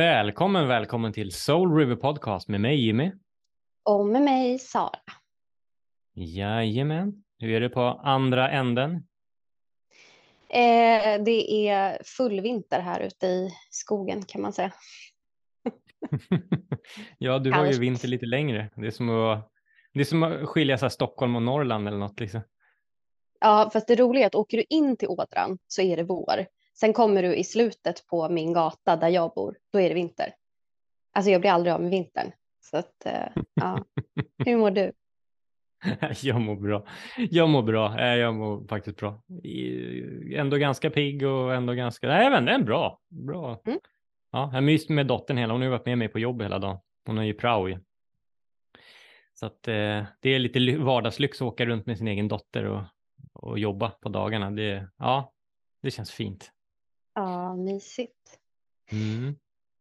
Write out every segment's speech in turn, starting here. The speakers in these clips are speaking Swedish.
Välkommen, välkommen till Soul River Podcast med mig Jimmy. Och med mig Sara. Jajamän. Hur är det på andra änden? Eh, det är full vinter här ute i skogen kan man säga. ja, du har ju vinter lite längre. Det är som att, det är som att skilja sig Stockholm och Norrland eller något. Liksom. Ja, fast det roliga är att åker du in till ådran så är det vår. Sen kommer du i slutet på min gata där jag bor, då är det vinter. Alltså jag blir aldrig av med vintern. Så att, eh, ja. Hur mår du? Jag mår bra. Jag mår bra. Eh, jag mår faktiskt bra. Ändå ganska pigg och ändå ganska, nej men det är bra. bra. Mm. Ja, jag myst med dottern hela, hon har varit med mig på jobb hela dagen. Hon är ju prao Så att eh, det är lite vardagslyx att åka runt med sin egen dotter och, och jobba på dagarna. Det, ja, det känns fint. Ja, mysigt. Mm.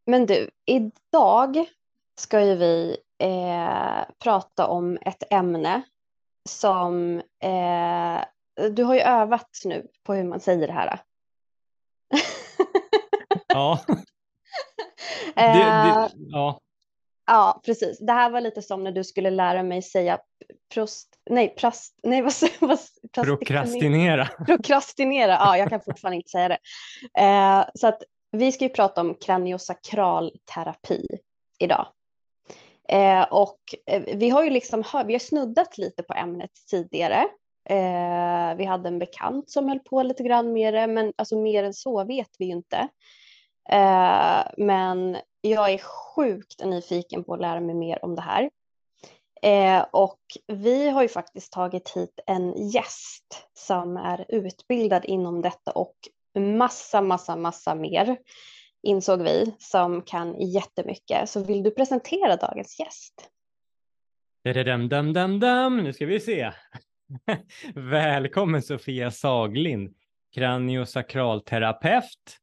Men du, idag ska ju vi eh, prata om ett ämne som eh, du har ju övat nu på hur man säger det här. ja. det, det, eh, ja. Ja, precis. Det här var lite som när du skulle lära mig säga prost, nej, prast, nej, vad, vad, prokrastinera. Prokrastinera, ja, jag kan fortfarande inte säga det. Eh, så att vi ska ju prata om kraniosakral terapi idag. Eh, och eh, vi har ju liksom, vi har snuddat lite på ämnet tidigare. Eh, vi hade en bekant som höll på lite grann med det, men alltså mer än så vet vi ju inte. Eh, men jag är sjukt nyfiken på att lära mig mer om det här. Eh, och vi har ju faktiskt tagit hit en gäst som är utbildad inom detta och massa, massa, massa mer insåg vi som kan jättemycket. Så vill du presentera dagens gäst? Dam, dam, dam, dam. Nu ska vi se. Välkommen Sofia Saglind, kraniosakralterapeut,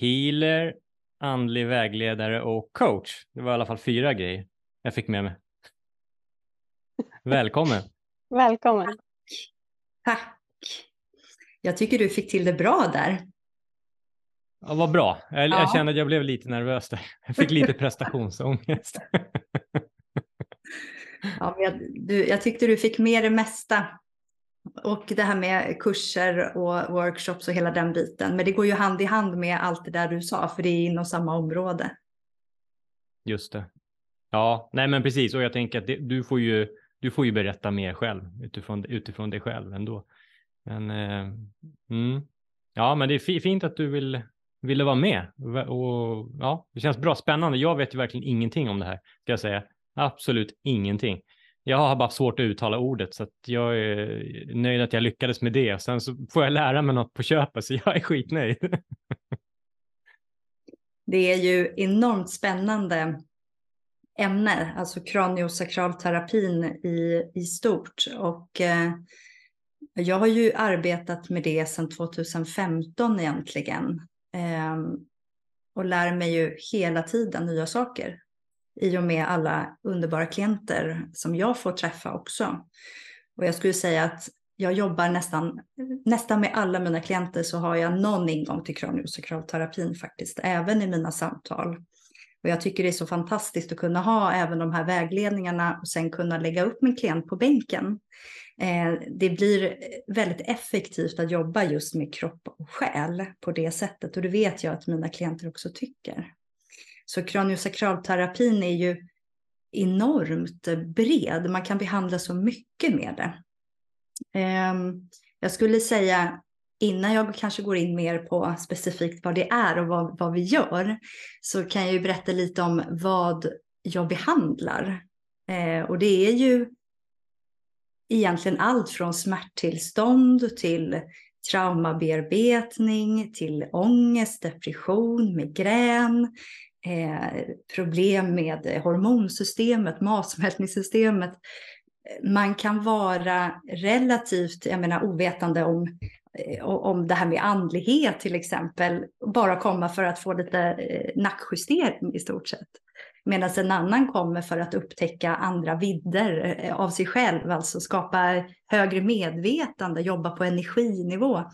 healer, andlig vägledare och coach. Det var i alla fall fyra grejer jag fick med mig. Välkommen. Välkommen. Tack. Jag tycker du fick till det bra där. Ja, vad bra. Jag, ja. jag kände att jag blev lite nervös där. Jag fick lite prestationsångest. ja, jag, du, jag tyckte du fick med det mesta. Och det här med kurser och workshops och hela den biten. Men det går ju hand i hand med allt det där du sa, för det är inom samma område. Just det. Ja, nej men precis. Och jag tänker att det, du, får ju, du får ju berätta mer själv utifrån, utifrån dig själv ändå. Men, eh, mm. Ja, men det är fint att du vill, ville vara med. Och, ja, det känns bra, spännande. Jag vet ju verkligen ingenting om det här, ska jag säga. Absolut ingenting. Jag har bara svårt att uttala ordet så att jag är nöjd att jag lyckades med det. Sen så får jag lära mig något på köpet så jag är skitnöjd. Det är ju enormt spännande ämne, alltså kraniosakralterapin i, i stort. Och eh, jag har ju arbetat med det sedan 2015 egentligen. Eh, och lär mig ju hela tiden nya saker i och med alla underbara klienter som jag får träffa också. Och jag skulle säga att jag jobbar nästan, nästan med alla mina klienter så har jag någon ingång till kraniosakralterapin faktiskt, även i mina samtal. Och jag tycker det är så fantastiskt att kunna ha även de här vägledningarna och sen kunna lägga upp min klient på bänken. Eh, det blir väldigt effektivt att jobba just med kropp och själ på det sättet och det vet jag att mina klienter också tycker. Så kraniosakralterapin är ju enormt bred. Man kan behandla så mycket med det. Ehm, jag skulle säga innan jag kanske går in mer på specifikt vad det är och vad, vad vi gör så kan jag ju berätta lite om vad jag behandlar. Eh, och det är ju egentligen allt från smärttillstånd till traumabearbetning, till ångest, depression, migrän, eh, problem med hormonsystemet, matsmältningssystemet. Man kan vara relativt, jag menar ovetande om eh, om det här med andlighet till exempel, bara komma för att få lite eh, nackjustering i stort sett. Medan en annan kommer för att upptäcka andra vidder eh, av sig själv, alltså skapa högre medvetande, jobba på energinivå.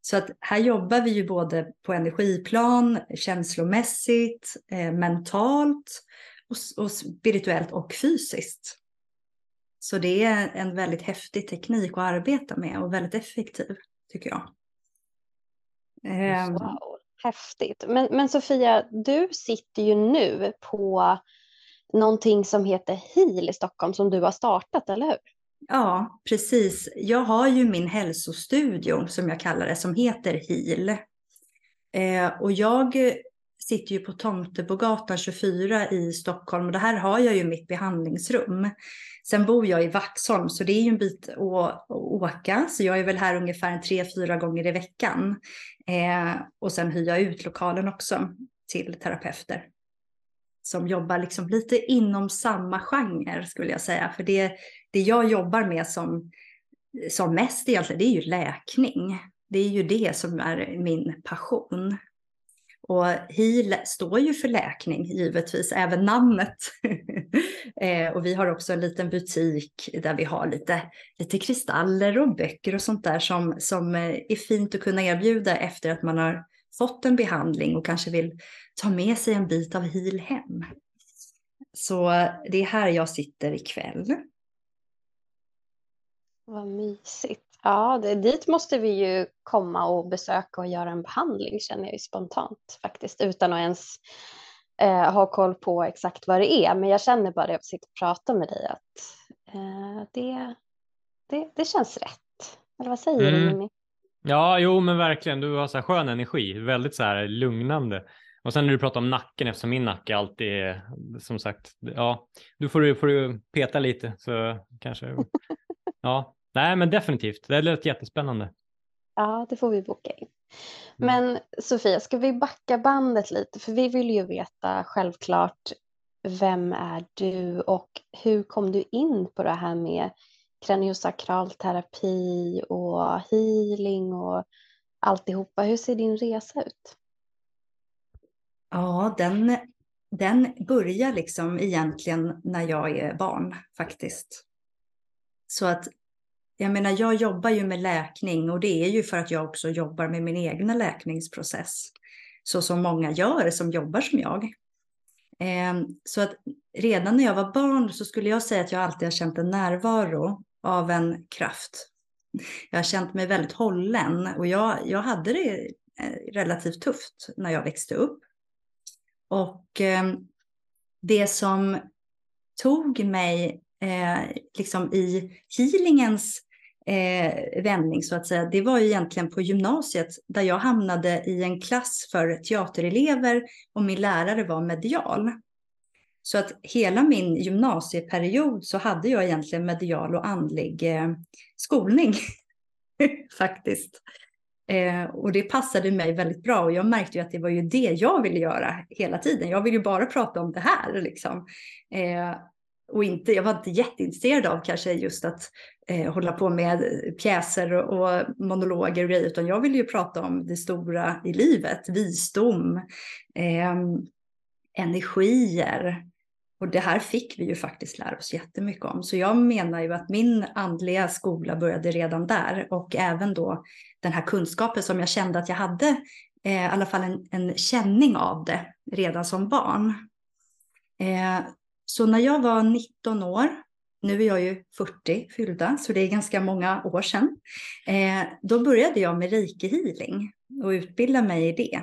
Så att här jobbar vi ju både på energiplan, känslomässigt, eh, mentalt och, och spirituellt och fysiskt. Så det är en väldigt häftig teknik att arbeta med och väldigt effektiv tycker jag. Ehm. Wow, häftigt. Men, men Sofia, du sitter ju nu på någonting som heter HIL i Stockholm som du har startat, eller hur? Ja, precis. Jag har ju min hälsostudio som jag kallar det, som heter HIL. Eh, och jag sitter ju på Tomtebogatan 24 i Stockholm och det här har jag ju mitt behandlingsrum. Sen bor jag i Vaxholm så det är ju en bit att åka så jag är väl här ungefär tre, fyra gånger i veckan. Eh, och sen hyr jag ut lokalen också till terapeuter som jobbar liksom lite inom samma genre skulle jag säga. För det, det jag jobbar med som, som mest egentligen, det är ju läkning. Det är ju det som är min passion. Och HEAL står ju för läkning givetvis, även namnet. eh, och vi har också en liten butik där vi har lite, lite kristaller och böcker och sånt där som, som eh, är fint att kunna erbjuda efter att man har fått en behandling och kanske vill ta med sig en bit av HEAL hem. Så det är här jag sitter ikväll. Vad mysigt. Ja, det, dit måste vi ju komma och besöka och göra en behandling känner jag ju spontant faktiskt utan att ens eh, ha koll på exakt vad det är. Men jag känner bara det att sitta och prata med dig att eh, det, det, det känns rätt. Eller vad säger mm. du Jimmy? Ja, jo men verkligen. Du har så här skön energi, väldigt så här lugnande. Och sen när du pratar om nacken, eftersom min nacke alltid är som sagt, ja, du får, får du peta lite så kanske, ja, nej men definitivt, det lät jättespännande. Ja, det får vi boka in. Mm. Men Sofia, ska vi backa bandet lite? För vi vill ju veta självklart, vem är du och hur kom du in på det här med kraniosakralterapi och healing och alltihopa. Hur ser din resa ut? Ja, den, den börjar liksom egentligen när jag är barn faktiskt. Så att jag menar, jag jobbar ju med läkning och det är ju för att jag också jobbar med min egna läkningsprocess. Så som många gör som jobbar som jag. Ehm, så att redan när jag var barn så skulle jag säga att jag alltid har känt en närvaro av en kraft. Jag har känt mig väldigt hållen och jag, jag hade det eh, relativt tufft när jag växte upp. Och ehm, det som tog mig eh, liksom i healingens eh, vändning så att säga, det var egentligen på gymnasiet där jag hamnade i en klass för teaterelever och min lärare var medial. Så att hela min gymnasieperiod så hade jag egentligen medial och andlig eh, skolning faktiskt. Eh, och det passade mig väldigt bra och jag märkte ju att det var ju det jag ville göra hela tiden. Jag ville ju bara prata om det här liksom. Eh, och inte, jag var inte jätteintresserad av kanske just att eh, hålla på med pjäser och, och monologer och grejer, utan jag ville ju prata om det stora i livet, visdom, eh, energier, och det här fick vi ju faktiskt lära oss jättemycket om. Så jag menar ju att min andliga skola började redan där och även då den här kunskapen som jag kände att jag hade, eh, i alla fall en, en känning av det redan som barn. Eh, så när jag var 19 år, nu är jag ju 40 fyllda, så det är ganska många år sedan, eh, då började jag med reiki healing och utbilda mig i det.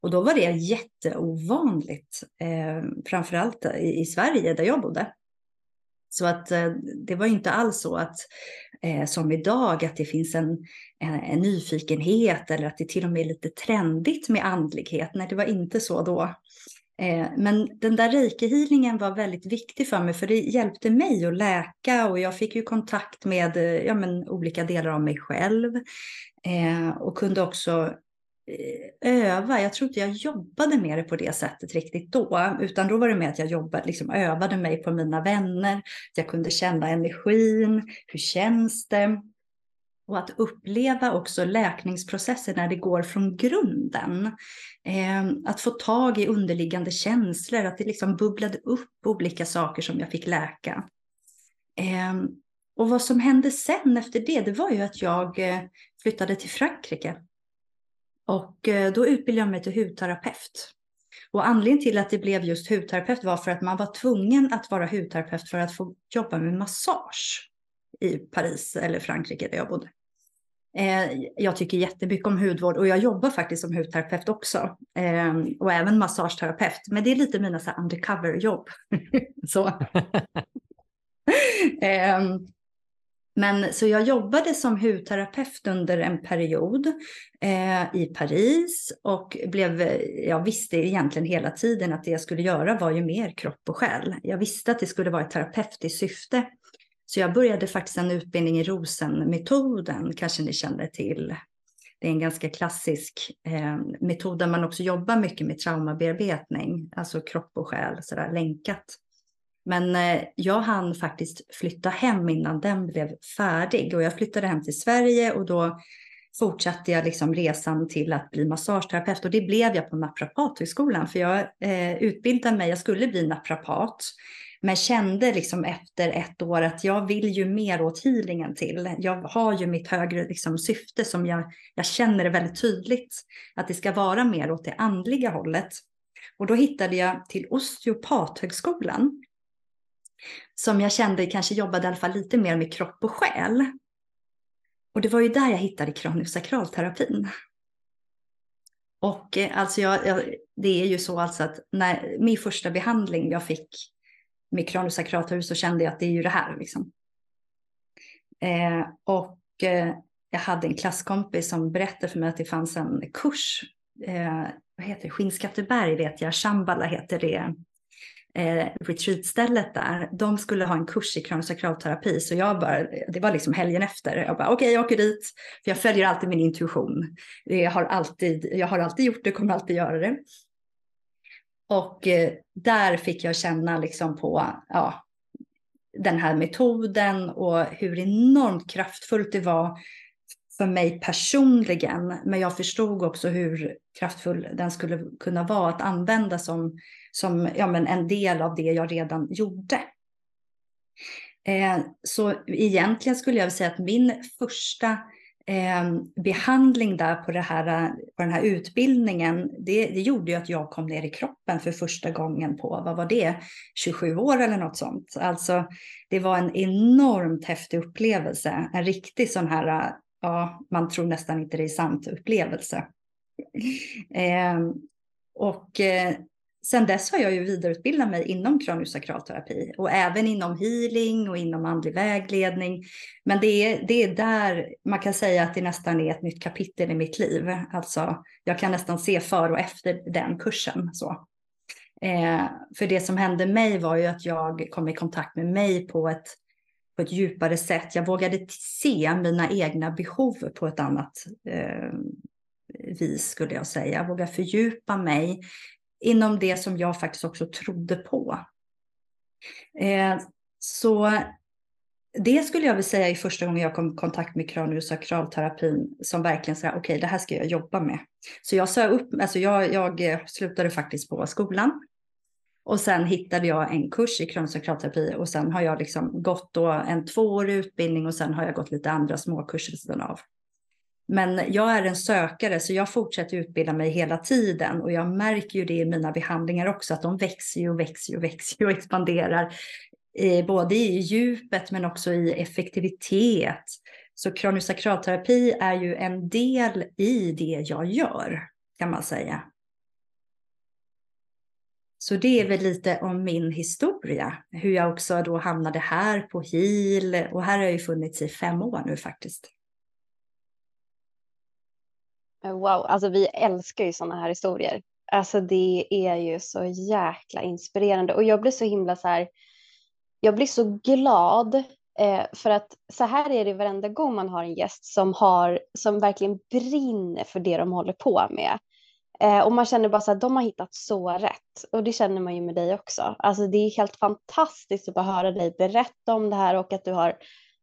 Och då var det jätteovanligt, eh, framförallt i, i Sverige där jag bodde. Så att eh, det var inte alls så att eh, som idag att det finns en, en, en, nyfikenhet eller att det till och med är lite trendigt med andlighet. Nej, det var inte så då. Eh, men den där reiki var väldigt viktig för mig för det hjälpte mig att läka och jag fick ju kontakt med eh, ja, men, olika delar av mig själv eh, och kunde också öva. Jag tror inte jag jobbade med det på det sättet riktigt då, utan då var det mer att jag jobbade, liksom övade mig på mina vänner. Jag kunde känna energin. Hur känns det? Och att uppleva också läkningsprocessen när det går från grunden. Eh, att få tag i underliggande känslor, att det liksom bubblade upp olika saker som jag fick läka. Eh, och vad som hände sen efter det, det var ju att jag eh, flyttade till Frankrike Och eh, då utbildade jag mig till hudterapeut. Och anledningen till att det blev just hudterapeut var för att man var tvungen att vara hudterapeut för att få jobba med massage i Paris eller Frankrike där jag bodde. Eh, jag tycker jättemycket om hudvård och jag jobbar faktiskt som hudterapeut också. Eh, och även massageterapeut. Men det är lite mina så undercover-jobb. så. eh, men så jag jobbade som hudterapeut under en period eh, i Paris och blev, jag visste egentligen hela tiden att det jag skulle göra var ju mer kropp och själ. Jag visste att det skulle vara ett terapeutiskt syfte. Så jag började faktiskt en utbildning i Rosenmetoden, kanske ni känner till. Det är en ganska klassisk eh, metod där man också jobbar mycket med traumabearbetning, alltså kropp och själ, sådär länkat. Men eh, jag hann faktiskt flytta hem innan den blev färdig och jag flyttade hem till Sverige och då fortsatte jag liksom resan till att bli massageterapeut och det blev jag på Naprapathögskolan för jag eh, utbildade mig, jag skulle bli naprapat men kände liksom efter ett år att jag vill ju mer åt healingen till. Jag har ju mitt högre liksom syfte som jag, jag känner det väldigt tydligt. Att det ska vara mer åt det andliga hållet. Och då hittade jag till osteopathögskolan. Som jag kände kanske jobbade i alla fall lite mer med kropp och själ. Och det var ju där jag hittade kraniosakralterapin. Och eh, alltså jag, jag, det är ju så alltså att när min första behandling jag fick med kraniosakraltur så kände jag att det är ju det här. Liksom. Eh, och eh, jag hade en klasskompis som berättade för mig att det fanns en kurs, eh, vad heter det, Skinnskatteberg vet jag, Shambhala heter det, eh, retreatstället där. De skulle ha en kurs i kraniosakralterapi så jag bara, det var liksom helgen efter, jag bara okej okay, jag åker dit, för jag följer alltid min intuition. Jag har alltid, jag har alltid gjort det, kommer alltid göra det. Och eh, där fick jag känna liksom på ja, den här metoden och hur enormt kraftfullt det var för mig personligen. Men jag förstod också hur kraftfull den skulle kunna vara att använda som, som ja, men en del av det jag redan gjorde. Eh, så egentligen skulle jag säga att min första eh, behandling där på, det här, på den här utbildningen, det, det gjorde ju att jag kom ner i kroppen för första gången på, vad var det, 27 år eller något sånt. Alltså det var en enormt häftig upplevelse, en riktig sån här, ja, man tror nästan inte det är sant upplevelse. Eh, och eh, sen dess har jag ju vidareutbildat mig inom kraniosakralterapi och även inom healing och inom andlig vägledning. Men det är, det är där man kan säga att det nästan är ett nytt kapitel i mitt liv. Alltså, jag kan nästan se för och efter den kursen. Så. Eh, för det som hände mig var ju att jag kom i kontakt med mig på ett, på ett djupare sätt. Jag vågade se mina egna behov på ett annat eh, vis skulle jag säga. Jag vågade fördjupa mig inom det som jag faktiskt också trodde på. Eh, så det skulle jag vilja säga är första gången jag kom i kontakt med kraniosakralterapin som verkligen sa okej, okay, det här ska jag jobba med. Så jag sa upp, alltså jag, jag eh, slutade faktiskt på skolan och sen hittade jag en kurs i kraniosakralterapi och sen har jag liksom gått då en tvåårig utbildning och sen har jag gått lite andra småkurser sidan av. Men jag är en sökare så jag fortsätter utbilda mig hela tiden och jag märker ju det i mina behandlingar också att de växer och växer och växer och expanderar eh, både i djupet men också i effektivitet. Så kraniosakralterapi är ju en del i det jag gör kan man säga. Så det är väl lite om min historia, hur jag också då hamnade här på HIL och här har jag ju funnits i fem år nu faktiskt. Eh, wow, alltså vi älskar ju sådana här historier. Alltså det är ju så jäkla inspirerande och jag blir så himla så här, jag blir så glad eh, för att så här är det varenda gång man har en gäst som, har, som verkligen brinner för det de håller på med. Eh, och man känner bara så att de har hittat så rätt och det känner man ju med dig också. Alltså det är helt fantastiskt att bara höra dig berätta om det här och att du har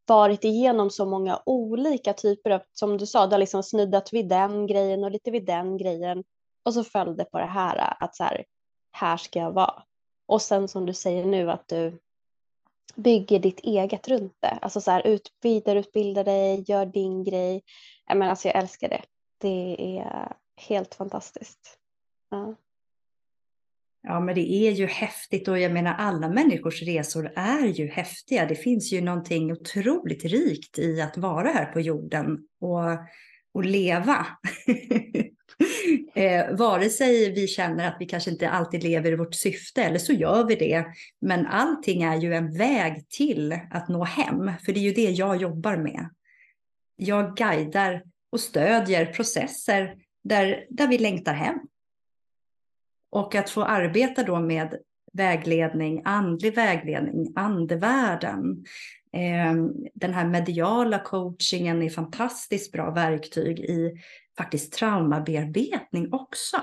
varit igenom så många olika typer av, som du sa, du har liksom snuddat vid den grejen och lite vid den grejen och så följde på det här att så här, här ska jag vara. Och sen som du säger nu att du bygger ditt eget runt det, alltså så här ut, vidareutbilda dig, gör din grej. Jag, menar, alltså jag älskar det. Det är helt fantastiskt. Ja. Ja, men det är ju häftigt och jag menar alla människors resor är ju häftiga. Det finns ju någonting otroligt rikt i att vara här på jorden och, och leva. eh, vare sig vi känner att vi kanske inte alltid lever i vårt syfte eller så gör vi det. Men allting är ju en väg till att nå hem, för det är ju det jag jobbar med. Jag guidar och stödjer processer där, där vi längtar hem. Och att få arbeta då med vägledning, andlig vägledning, andevärlden. Ehm, den här mediala coachingen är fantastiskt bra verktyg i faktiskt traumabearbetning också.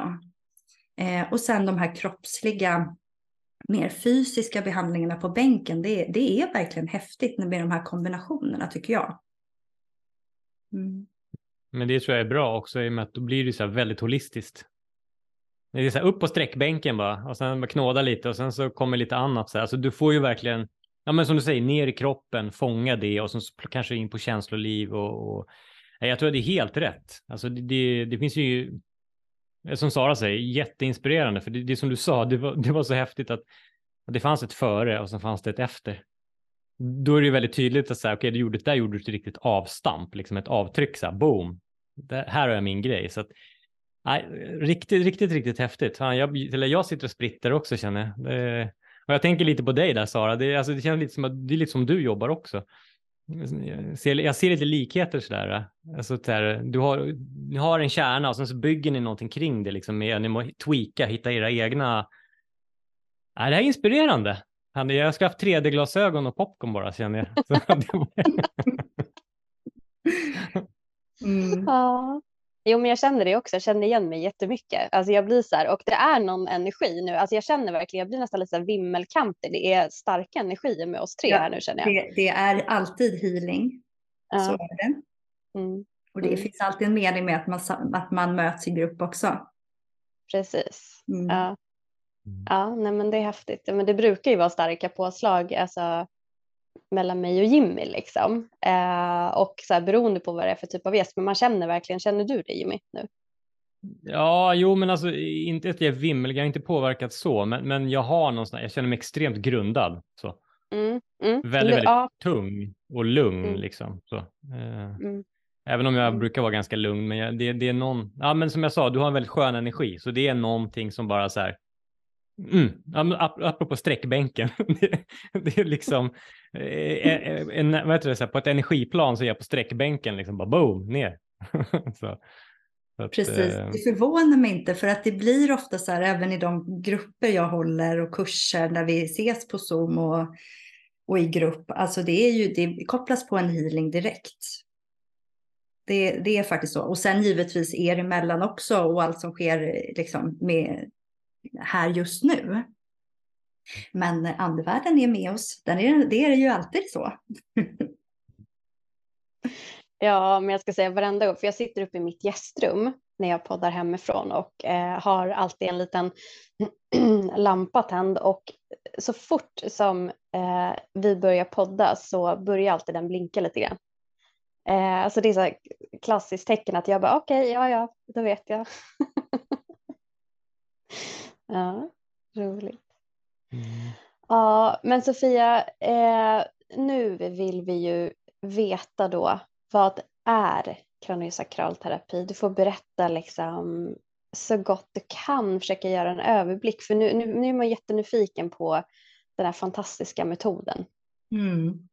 Ehm, och sen de här kroppsliga, mer fysiska behandlingarna på bänken, det, det är verkligen häftigt med de här kombinationerna tycker jag. Mm. Men det tror jag är bra också i och med att då blir det så här väldigt holistiskt. Det är så här upp på sträckbänken bara och sen bara knåda lite och sen så kommer lite annat. Så här. Alltså du får ju verkligen, ja men som du säger, ner i kroppen, fånga det och sen kanske in på känsloliv och, och jag tror att det är helt rätt. Alltså det, det, det finns ju, som Sara säger, jätteinspirerande för det, det som du sa, det var, det var så häftigt att det fanns ett före och sen fanns det ett efter. Då är det ju väldigt tydligt att säga, okej, okay, du gjorde, där gjorde du ett riktigt avstamp, liksom ett avtryck, så här, boom, det, här har jag min grej. Så att, Nej, riktigt, riktigt, riktigt häftigt. Fan, jag, eller jag sitter och spritter också känner jag. Det, och jag tänker lite på dig där Sara. Det, alltså, det känns lite som att det är lite som du jobbar också. Jag ser, jag ser lite likheter sådär. Alltså, där, du, har, ni har en kärna och sen så bygger ni någonting kring det. Liksom, med, ni må tweaka, hitta era egna. Nej, det här är inspirerande. Jag ska ha haft 3D-glasögon och popcorn bara känner jag. mm. Ja. Jo, men jag känner det också. Jag känner igen mig jättemycket. Alltså jag blir så här, och det är någon energi nu. Alltså jag känner verkligen, jag blir nästan lite vimmelkantig. Det är starka energier med oss tre ja, här nu känner jag. Det, det är alltid healing. Ja. Så är det. Mm. Och det mm. finns alltid en mening med att man, att man möts i grupp också. Precis. Mm. Ja. Ja, nej men det är häftigt. Men det brukar ju vara starka påslag. Alltså, mellan mig och Jimmy liksom. Eh, och så här, beroende på vad det är för typ av gäst, men man känner verkligen, känner du det Jimmy nu? Ja, jo, men alltså inte att jag är vimmel, jag har inte påverkat så, men, men jag har någonstans, jag känner mig extremt grundad. Så. Mm, mm. Väldigt, väldigt ja. tung och lugn mm. liksom. Så. Eh, mm. Även om jag mm. brukar vara ganska lugn, men jag, det, det är någon, ja men som jag sa, du har en väldigt skön energi, så det är någonting som bara så här, Mm. apropå sträckbänken, det, det är liksom eh, eh, en, vad heter det, så här, på ett energiplan så är jag på sträckbänken, liksom bara boom, ner. så, så att, Precis, eh, det förvånar mig inte för att det blir ofta så här även i de grupper jag håller och kurser där vi ses på Zoom och, och i grupp, alltså det är ju, det kopplas på en healing direkt. Det, det är faktiskt så. Och sen givetvis er emellan också och allt som sker liksom med här just nu. Men andevärlden är med oss, Den är, det är ju alltid så. ja, men jag ska säga varenda gång, för jag sitter uppe i mitt gästrum när jag poddar hemifrån och eh, har alltid en liten lampa tänd och så fort som eh, vi börjar podda så börjar alltid den blinka lite grann. Eh, alltså det är så klassiskt tecken att jag bara okej, okay, ja, ja, då vet jag. Ja, roligt. Mm. Ja, men Sofia, eh, nu vill vi ju veta då vad är kraniosakralterapi? Du får berätta liksom så gott du kan, försöka göra en överblick för nu, nu, nu är man jättenyfiken på den här fantastiska metoden. Mm.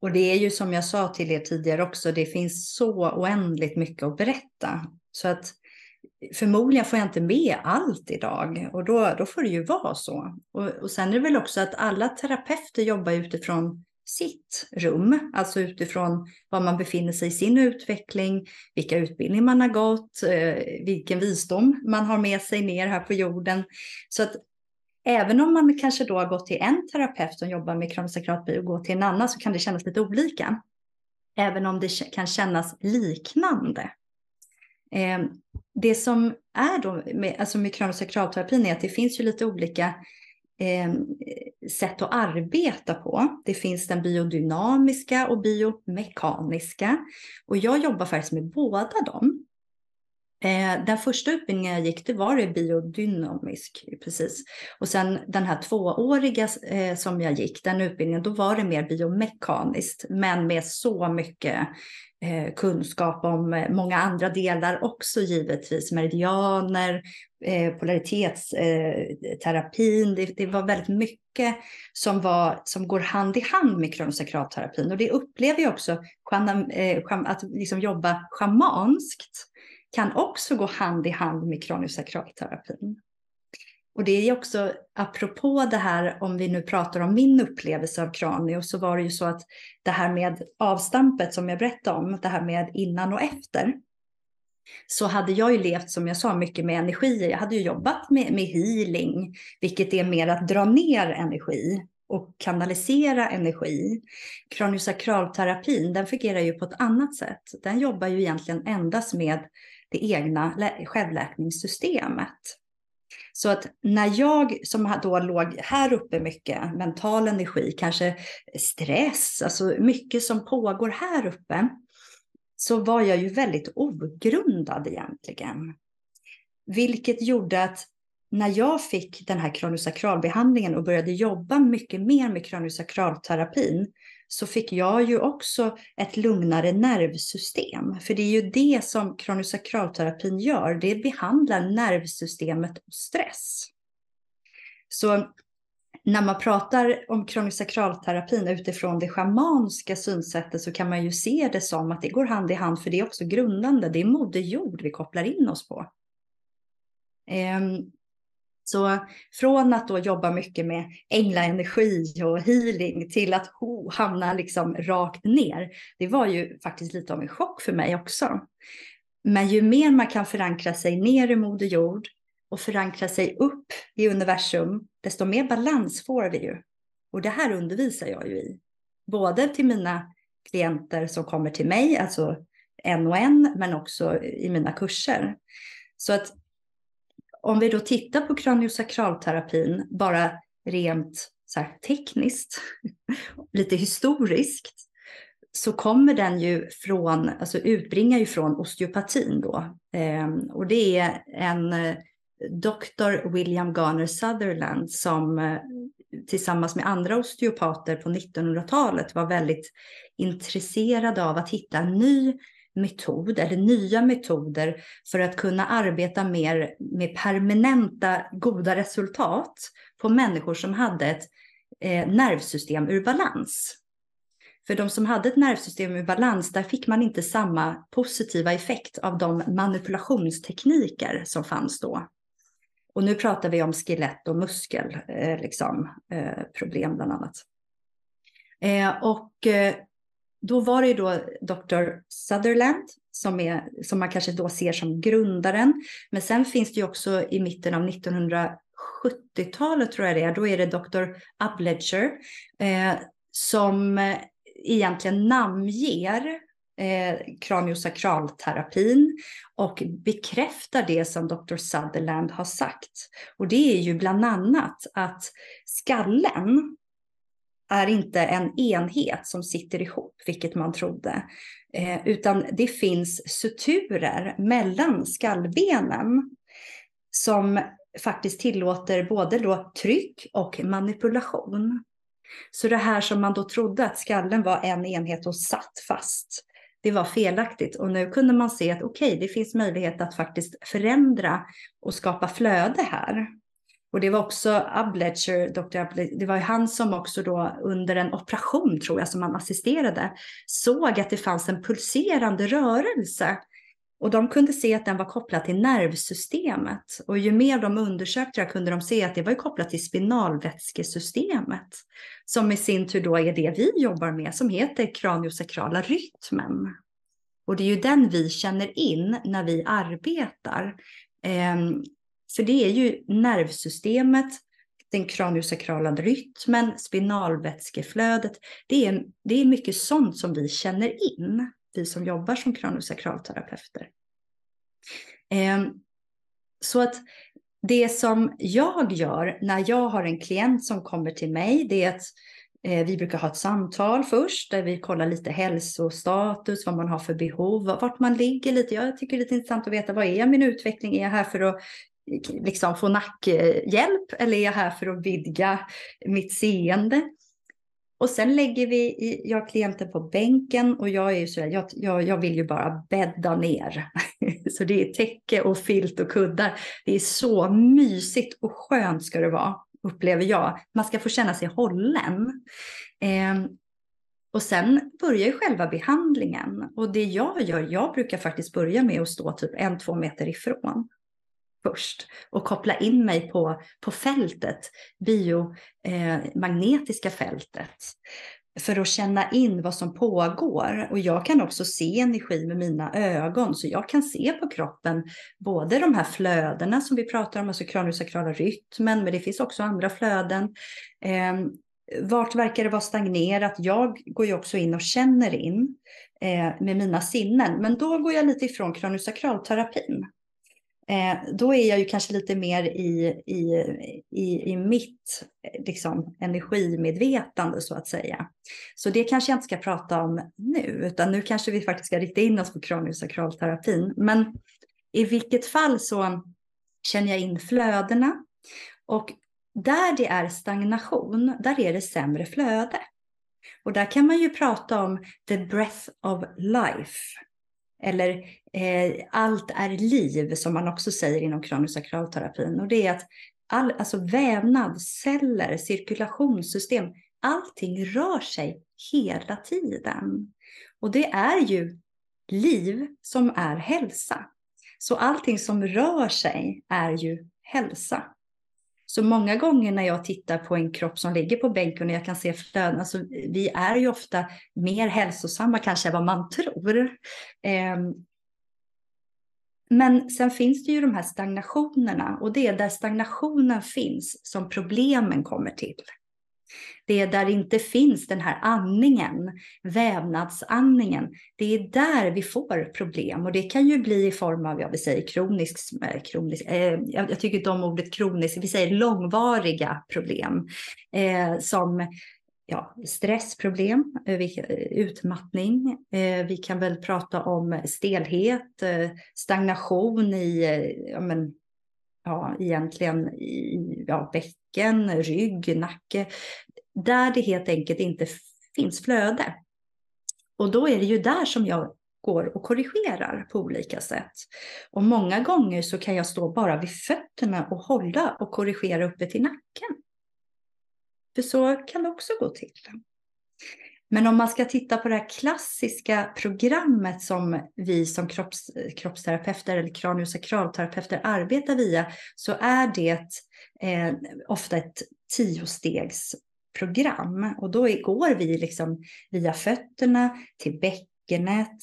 Och det är ju som jag sa till er tidigare också, det finns så oändligt mycket att berätta. Så att förmodligen får jag inte med allt idag och då, då får det ju vara så. Och, och sen är det väl också att alla terapeuter jobbar utifrån sitt rum, alltså utifrån var man befinner sig i sin utveckling, vilka utbildningar man har gått, eh, vilken visdom man har med sig ner här på jorden. Så att även om man kanske då har gått till en terapeut som jobbar med kraniosakratbi och går till en annan så kan det kännas lite olika. Även om det kan kännas liknande. Eh, det som är då med, alltså med kranosakralterapin är att det finns ju lite olika eh, sätt att arbeta på. Det finns den biodynamiska och biomekaniska. Och jag jobbar faktiskt med båda dem. Eh, den första utbildningen jag gick, det var det biodynamisk, precis. Och sen den här tvååriga eh, som jag gick, den utbildningen, då var det mer biomekaniskt, men med så mycket eh, kunskap om eh, många andra delar också givetvis, meridianer, eh, polaritetsterapin. Eh, det, det, var väldigt mycket som, var, som går hand i hand med kronosakralterapin och det upplever jag också, eh, att liksom jobba schamanskt kan också gå hand i hand med kraniosakralterapin. Och det är också apropå det här, om vi nu pratar om min upplevelse av kranio, så var det ju så att det här med avstampet som jag berättade om, det här med innan och efter, så hade jag ju levt, som jag sa, mycket med energier. Jag hade ju jobbat med, med healing, vilket är mer att dra ner energi och kanalisera energi. Kraniosakralterapin, den fungerar ju på ett annat sätt. Den jobbar ju egentligen endast med det egna självläkningssystemet. Så att när jag som då låg här uppe mycket, mental energi, kanske stress, alltså mycket som pågår här uppe, så var jag ju väldigt ogrundad egentligen. Vilket gjorde att när jag fick den här kronosakralbehandlingen och började jobba mycket mer med kronosakralterapin, så fick jag ju också ett lugnare nervsystem. För det är ju det som kronosakralterapin gör. Det behandlar nervsystemet och stress. Så när man pratar om kronosakralterapin utifrån det schamanska synsättet så kan man ju se det som att det går hand i hand för det är också grundande. Det är moderjord vi kopplar in oss på. Ehm, så från att då jobba mycket med änglaenergi och healing till att ho, hamna liksom rakt ner, det var ju faktiskt lite av en chock för mig också. Men ju mer man kan förankra sig ner i Moder Jord och förankra sig upp i universum, desto mer balans får vi ju. Och det här undervisar jag ju i. Både till mina klienter som kommer till mig, alltså en och en, men också i mina kurser. Så att om vi då tittar på kraniosakralterapin, bara rent så här tekniskt, lite historiskt, så kommer den ju från, alltså utbringar ju från osteopatin då. Eh, och det är en eh, doktor William Garner Sutherland som eh, tillsammans med andra osteopater på 1900-talet var väldigt intresserad av att hitta en ny metod eller nya metoder för att kunna arbeta mer med permanenta goda resultat på människor som hade ett eh, nervsystem ur balans. För de som hade ett nervsystem ur balans, där fick man inte samma positiva effekt av de manipulationstekniker som fanns då. Och nu pratar vi om skelett och muskelproblem eh, liksom, eh, bland annat. Eh, och eh, då var det ju då Dr. Sutherland som, är, som man kanske då ser som grundaren. Men sen finns det ju också i mitten av 1970-talet tror jag det är, då är det Dr. Upledger eh, som eh, egentligen namnger eh, kraniosakralterapin och bekräftar det som Dr. Sutherland har sagt. Och det är ju bland annat att skallen är inte en enhet som sitter ihop, vilket man trodde, eh, utan det finns suturer mellan skallbenen som faktiskt tillåter både då tryck och manipulation. Så det här som man då trodde att skallen var en enhet och satt fast, det var felaktigt. Och nu kunde man se att okej, okay, det finns möjlighet att faktiskt förändra och skapa flöde här. Och det var också Abletcher, Dr. Abletcher, det var han som också då under en operation tror jag som han assisterade såg att det fanns en pulserande rörelse. Och de kunde se att den var kopplad till nervsystemet. Och ju mer de undersökte det kunde de se att det var kopplat till spinalvätskesystemet. Som i sin tur då är det vi jobbar med som heter kraniosakrala rytmen. Och det är ju den vi känner in när vi arbetar. Ehm, för det är ju nervsystemet, den kraniosakrala rytmen, spinalvätskeflödet. Det är, det är mycket sånt som vi känner in, vi som jobbar som kraniosakralterapeuter. Eh, så att det som jag gör när jag har en klient som kommer till mig, det är att Eh, vi brukar ha ett samtal först där vi kollar lite hälsostatus, vad man har för behov, vart man ligger lite. Jag tycker det är lite intressant att veta vad är min utveckling? Är jag här för att liksom få nackhjälp eller är jag här för att vidga mitt seende? Och sen lägger vi jag har klienten på bänken och jag är ju så här, jag, jag, jag vill ju bara bädda ner. så det är täcke och filt och kuddar. Det är så mysigt och skönt ska det vara, upplever jag. Man ska få känna sig hållen. Eh, och sen börjar ju själva behandlingen. Och det jag gör, jag brukar faktiskt börja med att stå typ en, två meter ifrån först och koppla in mig på, på fältet, biomagnetiska eh, fältet för att känna in vad som pågår. Och jag kan också se energi med mina ögon, så jag kan se på kroppen både de här flödena som vi pratar om, alltså kraniosakrala rytmen, men det finns också andra flöden. Eh, vart verkar det vara stagnerat? Jag går ju också in och känner in eh, med mina sinnen, men då går jag lite ifrån kraniosakralterapin. Eh, då är jag ju kanske lite mer i, i, i, i mitt eh, liksom, energimedvetande så att säga. Så det kanske jag inte ska prata om nu, utan nu kanske vi faktiskt ska rikta in oss på kraniosakralterapin. Men i vilket fall så känner jag in flödena och där det är stagnation, där är det sämre flöde. Och där kan man ju prata om the breath of life. Eller eh, allt är liv som man också säger inom kraniosakralterapin. Och det är att all, alltså vävnad, celler, cirkulationssystem, allting rör sig hela tiden. Och det är ju liv som är hälsa. Så allting som rör sig är ju hälsa. Så många gånger när jag tittar på en kropp som ligger på bänken och jag kan se flöden, alltså vi är ju ofta mer hälsosamma kanske än vad man tror. Ehm, men sen finns det ju de här stagnationerna och det är där stagnationen finns som problemen kommer till. Det är där det inte finns den här andningen, vävnadsandningen. Det är där vi får problem och det kan ju bli i form av, jag vill säga kronisk, kronisk eh, eh jag, tycker inte om ordet kronisk, vi säger långvariga problem eh, som ja, stressproblem, eh, utmattning. Eh, vi kan väl prata om stelhet, eh, stagnation i, ja, men, ja, egentligen i ja, nacken, rygg, nacke där det helt enkelt inte finns flöde. Och då är det ju där som jag går och korrigerar på olika sätt. Och många gånger så kan jag stå bara vid fötterna och hålla och korrigera uppe till nacken. För så kan det också gå till. Men om man ska titta på det här klassiska programmet som vi som kropps, kroppsterapeuter eller kraniosakralterapeuter arbetar via så är det eh, ofta ett tiostegsprogram. Och då går vi liksom via fötterna till bäckenet,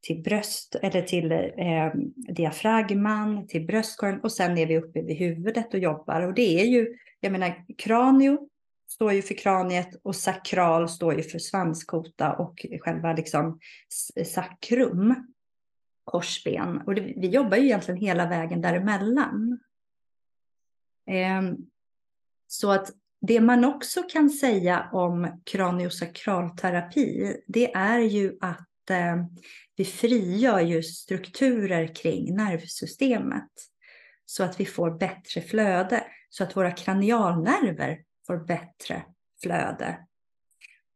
till bröst eller till eh, diafragman, till bröstkorgen och sen är vi uppe vid huvudet och jobbar. Och det är ju, jag menar, kranio står ju för kraniet och sakral står ju för svanskota och själva liksom sakrum, korsben. Och det, vi jobbar ju egentligen hela vägen däremellan. Ehm, så att det man också kan säga om kraniosakralterapi, det är ju att ehm, vi frigör ju strukturer kring nervsystemet så att vi får bättre flöde, så att våra kranialnerver får bättre flöde.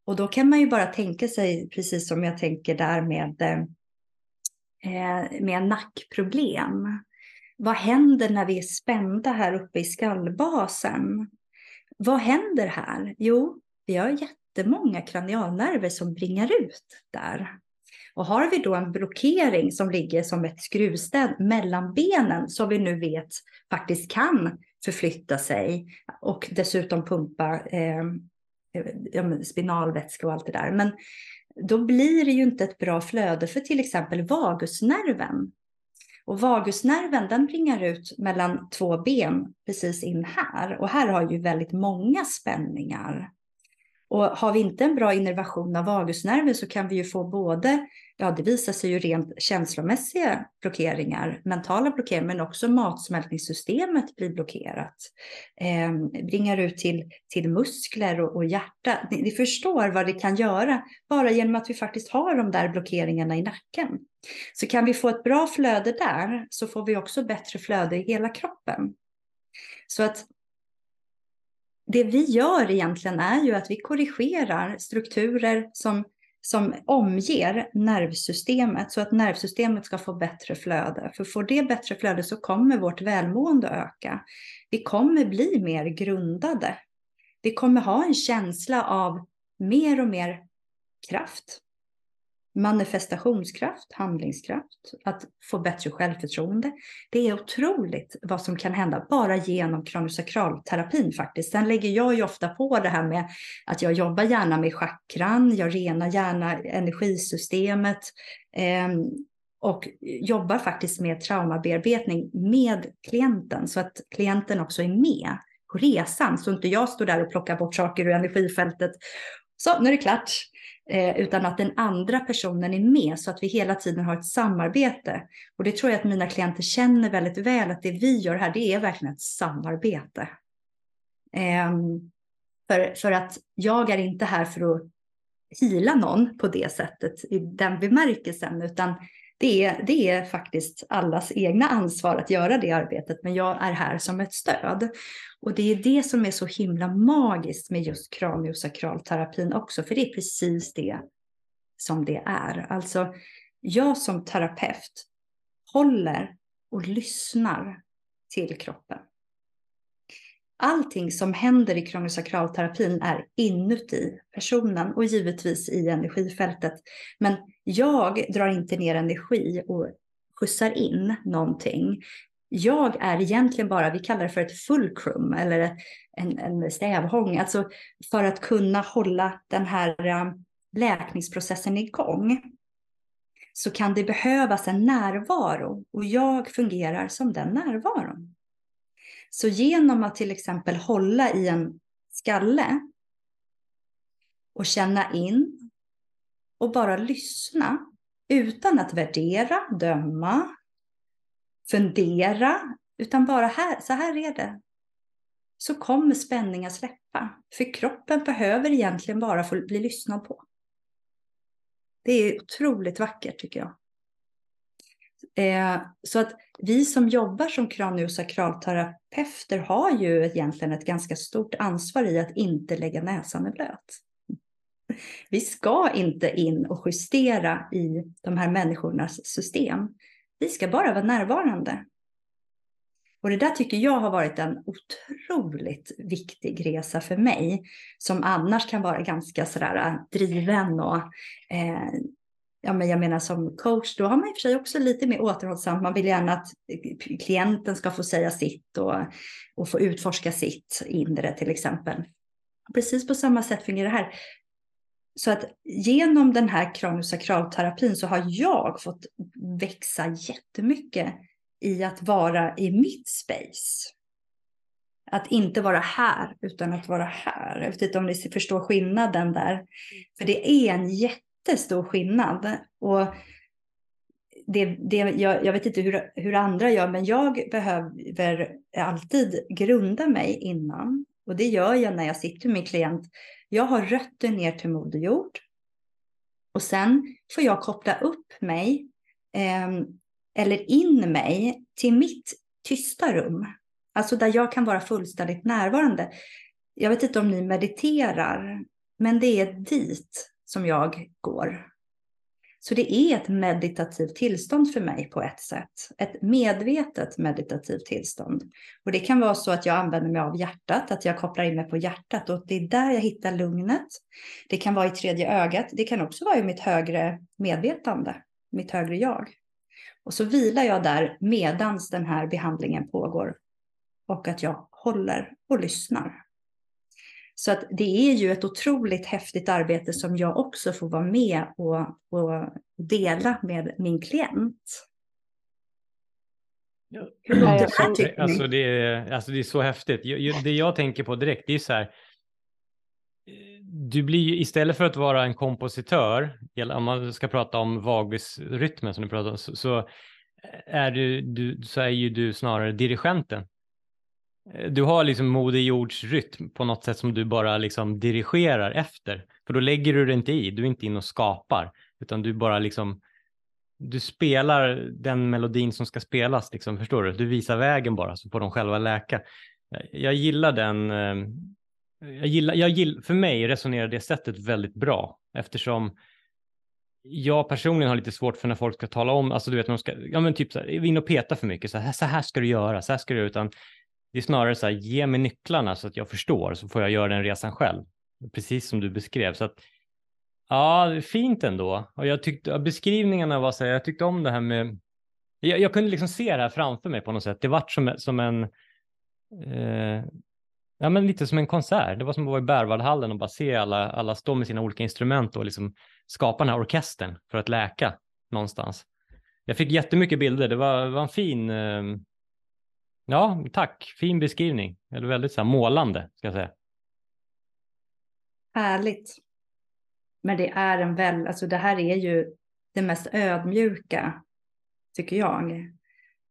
Och då kan man ju bara tänka sig, precis som jag tänker där med, ehm, eh, med nackproblem. Vad händer när vi är spända här uppe i skallbasen? vad händer här? Jo, vi har jättemånga kranialnerver som bringar ut där. Och har vi då en blockering som ligger som ett skruvstäd mellan benen som vi nu vet faktiskt kan förflytta sig och dessutom pumpa eh, spinalvätska och allt det där. Men då blir det ju inte ett bra flöde för till exempel vagusnerven och vagusnerven den bringar ut mellan två ben precis in här. Och här har ju väldigt många spänningar. Och har vi inte en bra innervation av vagusnerven så kan vi ju få både, ja det visar sig ju rent känslomässiga blockeringar, mentala blockeringar, men också matsmältningssystemet blir blockerat. Eh, bringar ut till, till muskler och, och hjärta. Ni, ni förstår vad det kan göra bara genom att vi faktiskt har de där blockeringarna i nacken. Så kan vi få ett bra flöde där så får vi också bättre flöde i hela kroppen. Så att det vi gör egentligen är ju att vi korrigerar strukturer som, som omger nervsystemet så att nervsystemet ska få bättre flöde. För får det bättre flöde så kommer vårt välmående öka. Vi kommer bli mer grundade. Vi kommer ha en känsla av mer och mer kraft, manifestationskraft, handlingskraft, att få bättre självförtroende. Det är otroligt vad som kan hända bara genom kronosakralterapin faktiskt. Sen lägger jag ju ofta på det här med att jag jobbar gärna med chakran, jag renar gärna energisystemet eh, och jobbar faktiskt med traumabearbetning med klienten så att klienten också är med på resan så inte jag står där och plockar bort saker ur energifältet. Så, nu är det klart eh, utan att den andra personen är med så att vi hela tiden har ett samarbete. Och det tror jag att mina klienter känner väldigt väl att det vi gör här, det är verkligen ett samarbete. Eh, för, för att jag är inte här för att hila någon på det sättet i den bemärkelsen, utan det är, det är faktiskt allas egna ansvar att göra det arbetet, men jag är här som ett stöd. Och det är det som är så himla magiskt med just kraniosakralterapin också, för det är precis det som det är. Alltså, jag som terapeut håller och lyssnar till kroppen. Allting som händer i kronosakralterapin är inuti personen och givetvis i energifältet. Men jag drar inte ner energi och skjutsar in någonting. Jag är egentligen bara, vi kallar det för ett fulcrum eller en, en stävhång, alltså för att kunna hålla den här eh, läkningsprocessen igång så kan det behövas en närvaro och jag fungerar som den närvaron. Så genom att till exempel hålla i en skalle och känna in och bara lyssna utan att värdera, döma, fundera, utan bara här, så här är det. Så kommer spänningen släppa. För kroppen behöver egentligen bara få bli lyssnad på. Det är otroligt vackert tycker jag. Eh, så att vi som jobbar som kraniosakralterapeuter har ju egentligen ett ganska stort ansvar i att inte lägga näsan i blöt. Vi ska inte in och justera i de här människornas system. Vi ska bara vara närvarande. Och det där tycker jag har varit en otroligt viktig resa för mig, som annars kan vara ganska sådär äh, driven och eh, ja, men jag menar som coach, då har man i och för sig också lite mer återhållsamt. Man vill gärna att eh, klienten ska få säga sitt och, och få utforska sitt inre till exempel. Precis på samma sätt fungerar det här. Så att genom den här kraniosakralterapin så har jag fått växa jättemycket i att vara i mitt space. Att inte vara här utan att vara här. Jag vet inte om ni förstår skillnaden där. För det är en jätte jättestor skillnad. Och det, det, jag, jag vet inte hur, hur andra gör, men jag behöver alltid grunda mig innan. Och det gör jag när jag sitter med min klient jag har rötter ner till Moder Jord. Och sen får jag koppla upp mig eh, eller in mig till mitt tysta rum. Alltså där jag kan vara fullständigt närvarande. Jag vet inte om ni mediterar, men det är dit som jag går. Så det är ett meditativt tillstånd för mig på ett sätt. Ett medvetet meditativt tillstånd. Och det kan vara så att jag använder mig av hjärtat, att jag kopplar in mig på hjärtat och det är där jag hittar lugnet. Det kan vara i tredje ögat. Det kan också vara i mitt högre medvetande, mitt högre jag. Och så vilar jag där medans den här behandlingen pågår och att jag håller och lyssnar. Så att det är ju ett otroligt häftigt arbete som jag också får vara med och, och dela med min klient. Ja, det, alltså, det är, alltså det är så häftigt. Det jag tänker på direkt, det är så här. du blir ju istället för att vara en kompositör, om man ska prata om vagusrytmen som du pratar om, så, så är du, du, så är ju du snarare dirigenten. Eh, du har liksom Moder Jords rytm på något sätt som du bara liksom dirigerar efter. För då lägger du det inte i, du är inte in och skapar, utan du bara liksom du spelar den melodin som ska spelas, liksom, förstår du? Du visar vägen bara så får de själva läka. Eh, jag gillar den. Eh, jag gillar, jag gillar, för mig resonerar det sättet väldigt bra eftersom jag personligen har lite svårt för när folk ska tala om, alltså du vet, när de ska, ja men typ så här, in och peta för mycket, så här, så här ska du göra, så här ska du göra, utan det är snarare så här, ge mig nycklarna så att jag förstår, så får jag göra den resan själv. Precis som du beskrev. Så att, ja, fint ändå. Och jag tyckte beskrivningarna var så här, jag tyckte om det här med, jag, jag kunde liksom se det här framför mig på något sätt. Det vart som, som en, eh, ja men lite som en konsert. Det var som att vara i Berwaldhallen och bara se alla, alla stå med sina olika instrument och liksom skapa den här orkestern för att läka någonstans. Jag fick jättemycket bilder. Det var, var en fin, eh, ja tack, fin beskrivning. Eller väldigt så här, målande ska jag säga. Härligt. Men det är en väl, alltså det här är ju det mest ödmjuka, tycker jag.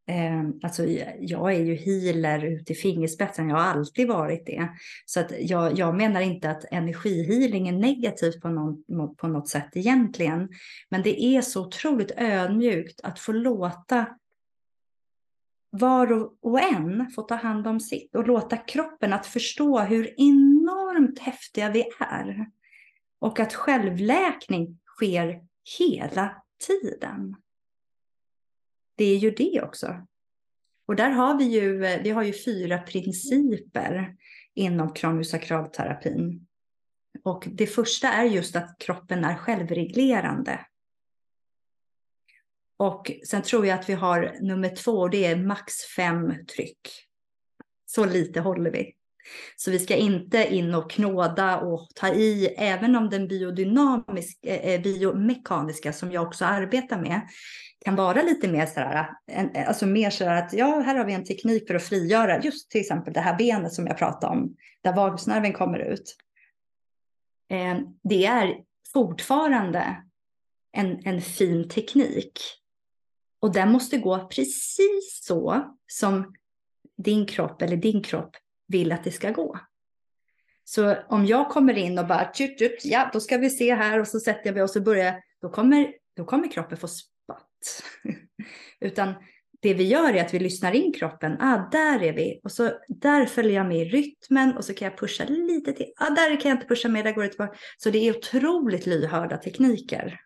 Eh, alltså jag är ju healer ut i fingerspetsen, jag har alltid varit det. Så att jag, jag menar inte att energihealing är negativt på, någon, på något sätt egentligen. Men det är så otroligt ödmjukt att få låta var och en få ta hand om sitt och låta kroppen att förstå hur enormt häftiga vi är. Och att självläkning sker hela tiden. Det är ju det också. Och där har vi ju, vi har ju fyra principer inom kraniosakralterapin. Och det första är just att kroppen är självreglerande. Och sen tror jag att vi har nummer två, det är max fem tryck. Så lite håller vi. Så vi ska inte in och knåda och ta i, även om den biodynamiska, eh, eh, biomekaniska som jag också arbetar med, kan vara lite mer sådär, eh, eh, alltså mer sådär att ja, här har vi en teknik för att frigöra just till exempel det här benet som jag pratade om, där vagusnerven kommer ut. Eh, det är fortfarande en, en fin teknik. Och den måste gå precis så som din kropp eller din kropp vill att det ska gå. Så om jag kommer in och bara, tjut, tjut, ja, då ska vi se här och så sätter jag mig och så börjar, då kommer, då kommer kroppen få spatt. Utan det vi gör är att vi lyssnar in kroppen. Ah, där är vi. Och så där följer jag med i rytmen och så kan jag pusha lite till. Ah, där kan jag inte pusha med, där går det tillbaka. Så det är otroligt lyhörda tekniker.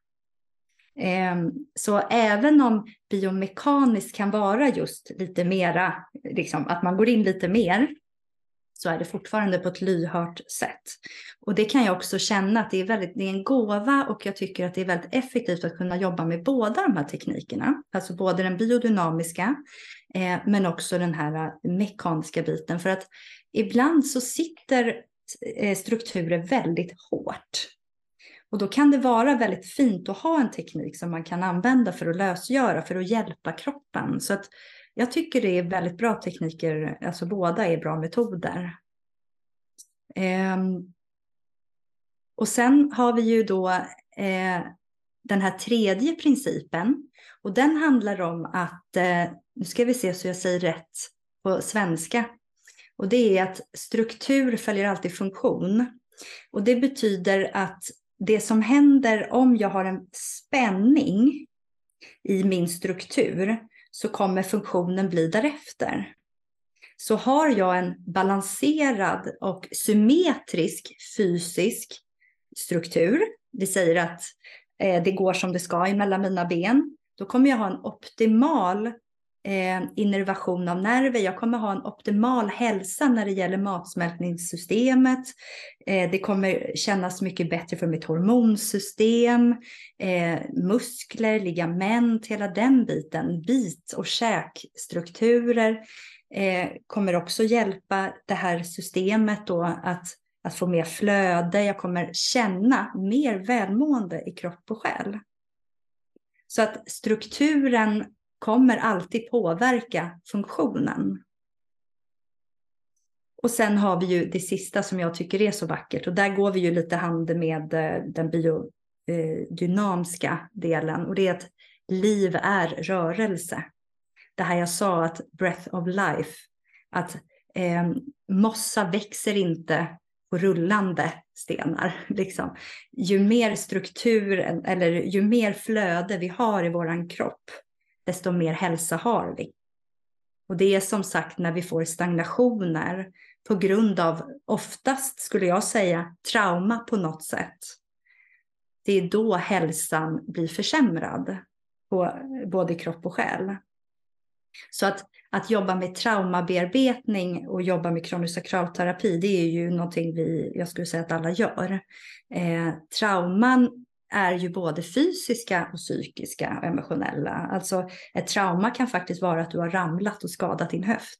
Ehm, så även om biomekaniskt kan vara just lite mera, liksom, att man går in lite mer, så är det fortfarande på ett lyhört sätt. Och det kan jag också känna att det är, väldigt, det är en gåva och jag tycker att det är väldigt effektivt att kunna jobba med båda de här teknikerna. Alltså både den biodynamiska eh, men också den här eh, mekaniska biten. För att ibland så sitter eh, strukturer väldigt hårt. Och då kan det vara väldigt fint att ha en teknik som man kan använda för att lösgöra, för att hjälpa kroppen. Så att jag tycker det är väldigt bra tekniker, alltså båda är bra metoder. Um, och sen har vi ju då eh, den här tredje principen. Och den handlar om att, eh, nu ska vi se så jag säger rätt på svenska. Och det är att struktur följer alltid funktion. Och det betyder att det som händer om jag har en spänning i min struktur så kommer funktionen bli därefter. Så har jag en balanserad och symmetrisk fysisk struktur, vi säger att eh, det går som det ska mellan mina ben, då kommer jag ha en optimal eh, innervation av nerver. Jag kommer ha en optimal hälsa när det gäller matsmältningssystemet. Eh, det kommer kännas mycket bättre för mitt hormonsystem, eh, muskler, ligament, hela den biten. Bit och käkstrukturer eh, kommer också hjälpa det här systemet då att att få mer flöde, jag kommer känna mer välmående i kropp och själ. Så att strukturen kommer alltid påverka funktionen. Och sen har vi ju det sista som jag tycker är så vackert och där går vi ju lite hand med eh, den biodynamiska eh, delen och det är att liv är rörelse. Det här jag sa att breath of life, att eh, mossa växer inte på rullande stenar. Liksom. Ju mer struktur eller ju mer flöde vi har i våran kropp, desto mer hälsa har vi. Och det är som sagt när vi får stagnationer på grund av, oftast skulle jag säga, trauma på något sätt. Det är då hälsan blir försämrad på både kropp och själ. Så att, att jobba med traumabearbetning och jobba med kronisakralterapi, det är ju någonting vi, jag skulle säga att alla gör. Eh, trauman är ju både fysiska och psykiska och emotionella. Alltså ett trauma kan faktiskt vara att du har ramlat och skadat din höft.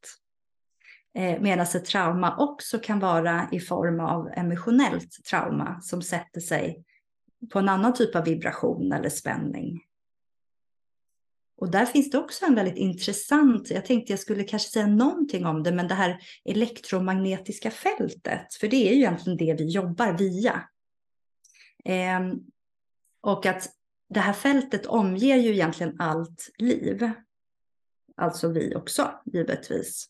Eh, Medan ett trauma också kan vara i form av emotionellt trauma som sätter sig på en annan typ av vibration eller spänning. Och där finns det också en väldigt intressant, jag tänkte jag skulle kanske säga någonting om det, men det här elektromagnetiska fältet, för det är ju egentligen det vi jobbar via. Eh, och att det här fältet omger ju egentligen allt liv. Alltså vi också, givetvis.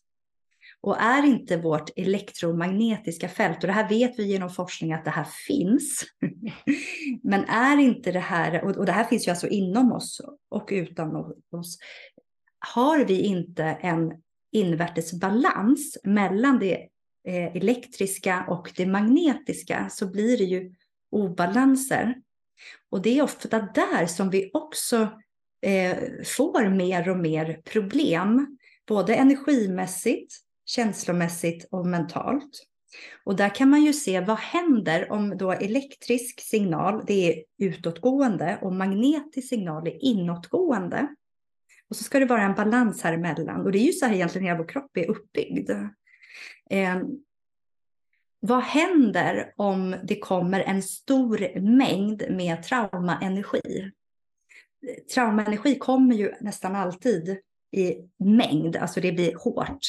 Och är inte vårt elektromagnetiska fält, och det här vet vi genom forskning att det här finns, men är inte det här, och det här finns ju alltså inom oss och utan oss, har vi inte en invärtes balans mellan det eh, elektriska och det magnetiska så blir det ju obalanser. Och det är ofta där som vi också eh, får mer och mer problem, både energimässigt känslomässigt och mentalt. Och där kan man ju se vad händer om då elektrisk signal, det är utåtgående och magnetisk signal är inåtgående. Och så ska det vara en balans här emellan. Och det är ju så här egentligen hela vår kropp är uppbyggd. Eh, vad händer om det kommer en stor mängd med traumaenergi? Traumaenergi kommer ju nästan alltid i mängd, alltså det blir hårt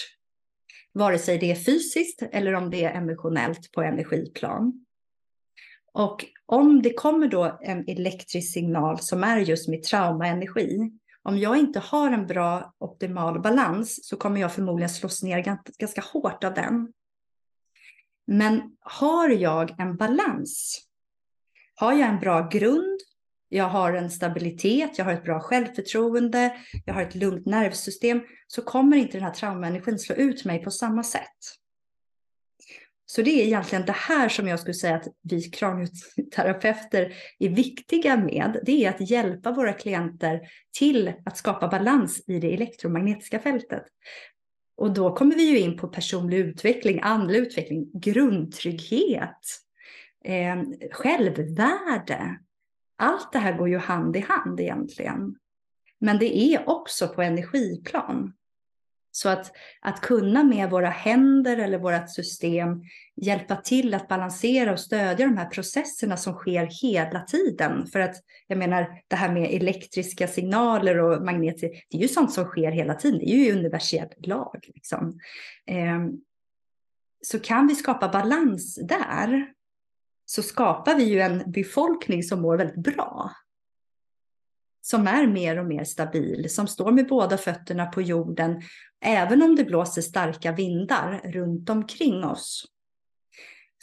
vare sig det är fysiskt eller om det är emotionellt på energiplan. Och om det kommer då en elektrisk signal som är just med traumaenergi, om jag inte har en bra optimal balans så kommer jag förmodligen slås ner ganska hårt av den. Men har jag en balans, har jag en bra grund jag har en stabilitet, jag har ett bra självförtroende, jag har ett lugnt nervsystem, så kommer inte den här traumaenergin slå ut mig på samma sätt. Så det är egentligen det här som jag skulle säga att vi kranioterapeuter är viktiga med. Det är att hjälpa våra klienter till att skapa balans i det elektromagnetiska fältet. Och då kommer vi ju in på personlig utveckling, andlig utveckling, grundtrygghet, eh, självvärde, allt det här går ju hand i hand egentligen. Men det är också på energiplan. Så att, att kunna med våra händer eller vårt system hjälpa till att balansera och stödja de här processerna som sker hela tiden. För att jag menar det här med elektriska signaler och magneter. det är ju sånt som sker hela tiden. Det är ju universell lag. Liksom. Eh, så kan vi skapa balans där så skapar vi ju en befolkning som mår väldigt bra. Som är mer och mer stabil, som står med båda fötterna på jorden, även om det blåser starka vindar runt omkring oss.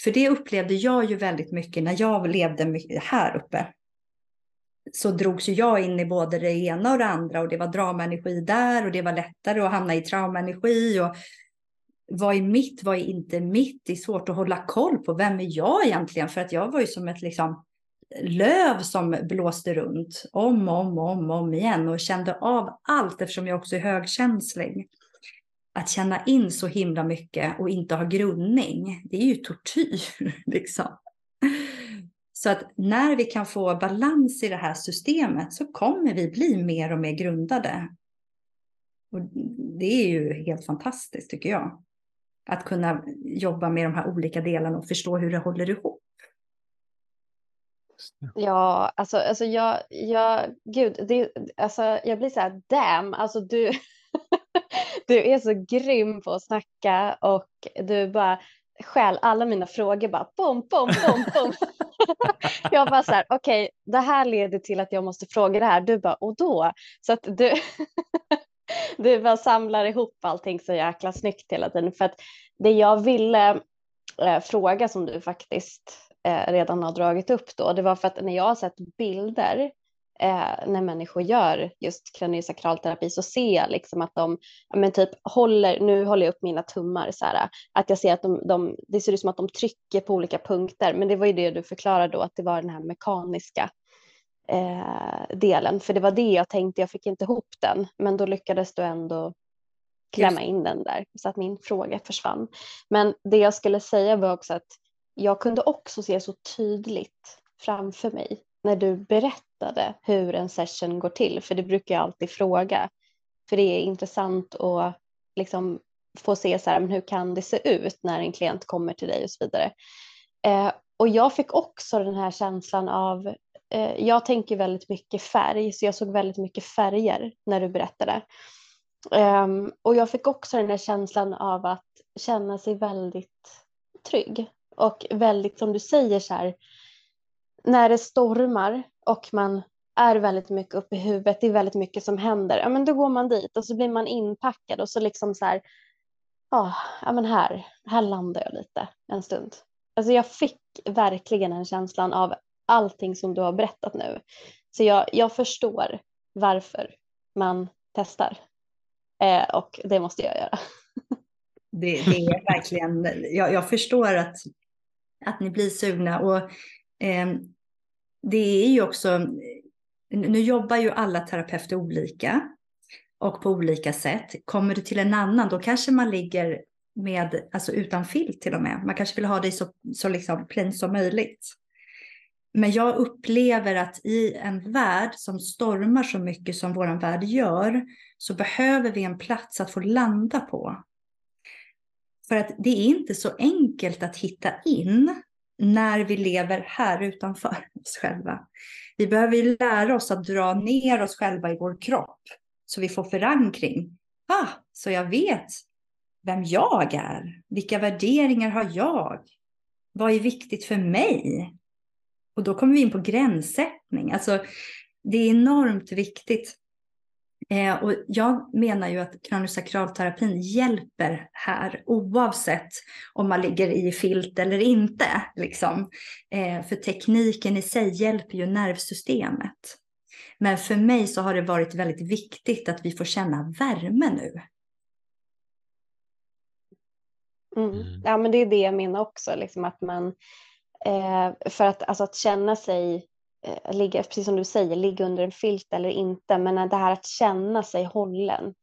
För det upplevde jag ju väldigt mycket när jag levde här uppe. Så drogs ju jag in i både det ena och det andra och det var dramaenergi där och det var lättare att hamna i traumaenergi och vad är mitt, vad är inte mitt? Det är svårt att hålla koll på vem är jag egentligen? För att jag var ju som ett liksom, löv som blåste runt om och om och om, om igen och kände av allt eftersom jag också är högkänslig. Att känna in så himla mycket och inte ha grundning, det är ju tortyr. Liksom. Så att när vi kan få balans i det här systemet så kommer vi bli mer och mer grundade. Och det är ju helt fantastiskt tycker jag att kunna jobba med de här olika delarna och förstå hur det håller ihop. Ja, alltså, alltså jag, jag, gud, det, alltså, jag blir så här, damn, alltså du, du är så grym på att snacka och du bara stjäl alla mina frågor bara bom, bom, bom, bom. jag bara så här, okej, okay, det här leder till att jag måste fråga det här. Du bara, och då? Så att du, du bara samlar ihop allting så jäkla snyggt hela tiden. För att det jag ville eh, fråga som du faktiskt eh, redan har dragit upp då, det var för att när jag har sett bilder eh, när människor gör just kraniosakralterapi så ser jag liksom att de men typ håller, nu håller jag upp mina tummar så här, att jag ser att de, de, det ser ut som att de trycker på olika punkter, men det var ju det du förklarade då, att det var den här mekaniska eh, delen, för det var det jag tänkte, jag fick inte ihop den, men då lyckades du ändå klämma in den där så att min fråga försvann. Men det jag skulle säga var också att jag kunde också se så tydligt framför mig när du berättade hur en session går till, för det brukar jag alltid fråga, för det är intressant att liksom få se så här, men hur kan det se ut när en klient kommer till dig och så vidare. Eh, och jag fick också den här känslan av, eh, jag tänker väldigt mycket färg, så jag såg väldigt mycket färger när du berättade. Eh, och jag fick också den här känslan av att känna sig väldigt trygg och väldigt som du säger så här, när det stormar och man är väldigt mycket uppe i huvudet, det är väldigt mycket som händer, ja men då går man dit och så blir man inpackad och så liksom så här, ja, ja men här, här landar jag lite en stund. Alltså jag fick verkligen den känslan av allting som du har berättat nu. Så jag, jag förstår varför man testar. Eh, och det måste jag göra. Det, det är verkligen, jag, jag, förstår att, att ni blir sugna och Ehm, det är ju också, nu jobbar ju alla terapeuter olika och på olika sätt. Kommer du till en annan, då kanske man ligger med, alltså utan filt till och med. Man kanske vill ha det så, så liksom plain som möjligt. Men jag upplever att i en värld som stormar så mycket som vår värld gör, så behöver vi en plats att få landa på. För att det är inte så enkelt att hitta in när vi lever här utanför oss själva. Vi behöver lära oss att dra ner oss själva i vår kropp så vi får förankring. Ah, så jag vet vem jag är. Vilka värderingar har jag? Vad är viktigt för mig? Och då kommer vi in på gränssättning. Alltså, det är enormt viktigt Eh, och jag menar ju att kraniosakralterapin hjälper här oavsett om man ligger i filt eller inte. Liksom. Eh, för tekniken i sig hjälper ju nervsystemet. Men för mig så har det varit väldigt viktigt att vi får känna värme nu. Mm. mm. Ja men det är det jag menar också, liksom att man eh, för att, alltså, att känna sig eh, ligga, precis som du säger, ligga under en filt eller inte. Men det här att känna sig hållen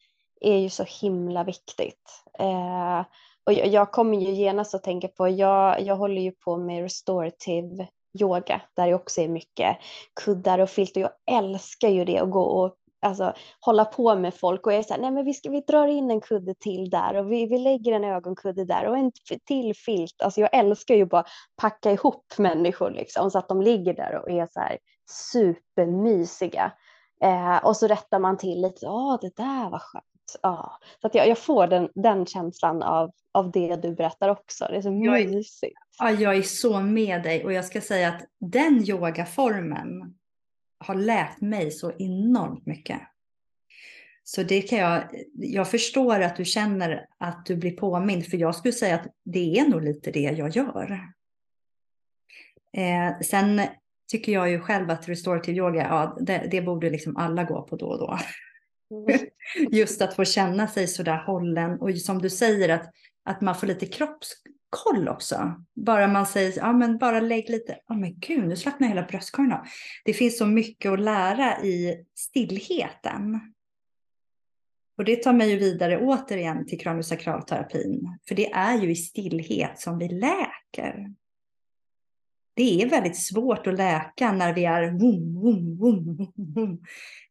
är ju så himla viktigt. Eh, och jag, jag, kommer ju genast att tänka på, jag, jag håller ju på med restorative yoga där det också är mycket kuddar och filt och jag älskar ju det att gå och alltså, hålla på med folk och jag är så här, nej men vi, ska, vi drar in en kudde till där och vi, vi lägger en ögonkudde där och en till filt. Alltså jag älskar ju bara packa ihop människor liksom så att de ligger där och är så här supermysiga. Eh, och så rättar man till lite, ja det där var skönt. Ja. Så att jag, jag får den, den känslan av, av det du berättar också. Det är så mysigt. Ja, jag är så med dig och jag ska säga att den yogaformen har lärt mig så enormt mycket. Så det kan jag, jag förstår att du känner att du blir påmind, för jag skulle säga att det är nog lite det jag gör. Eh, sen tycker jag ju själv att restorative yoga, ja, det, det borde liksom alla gå på då och då. Mm. Just att få känna sig så där hållen och som du säger att, att man får lite kropps, koll också. Bara man säger, ja men bara lägg lite, ja men gud nu slappnar hela bröstkorgen av. Det finns så mycket att lära i stillheten. Och det tar mig ju vidare återigen till kraniosakralterapin. För det är ju i stillhet som vi läker. Det är väldigt svårt att läka när vi är vum, vum, vum, vum,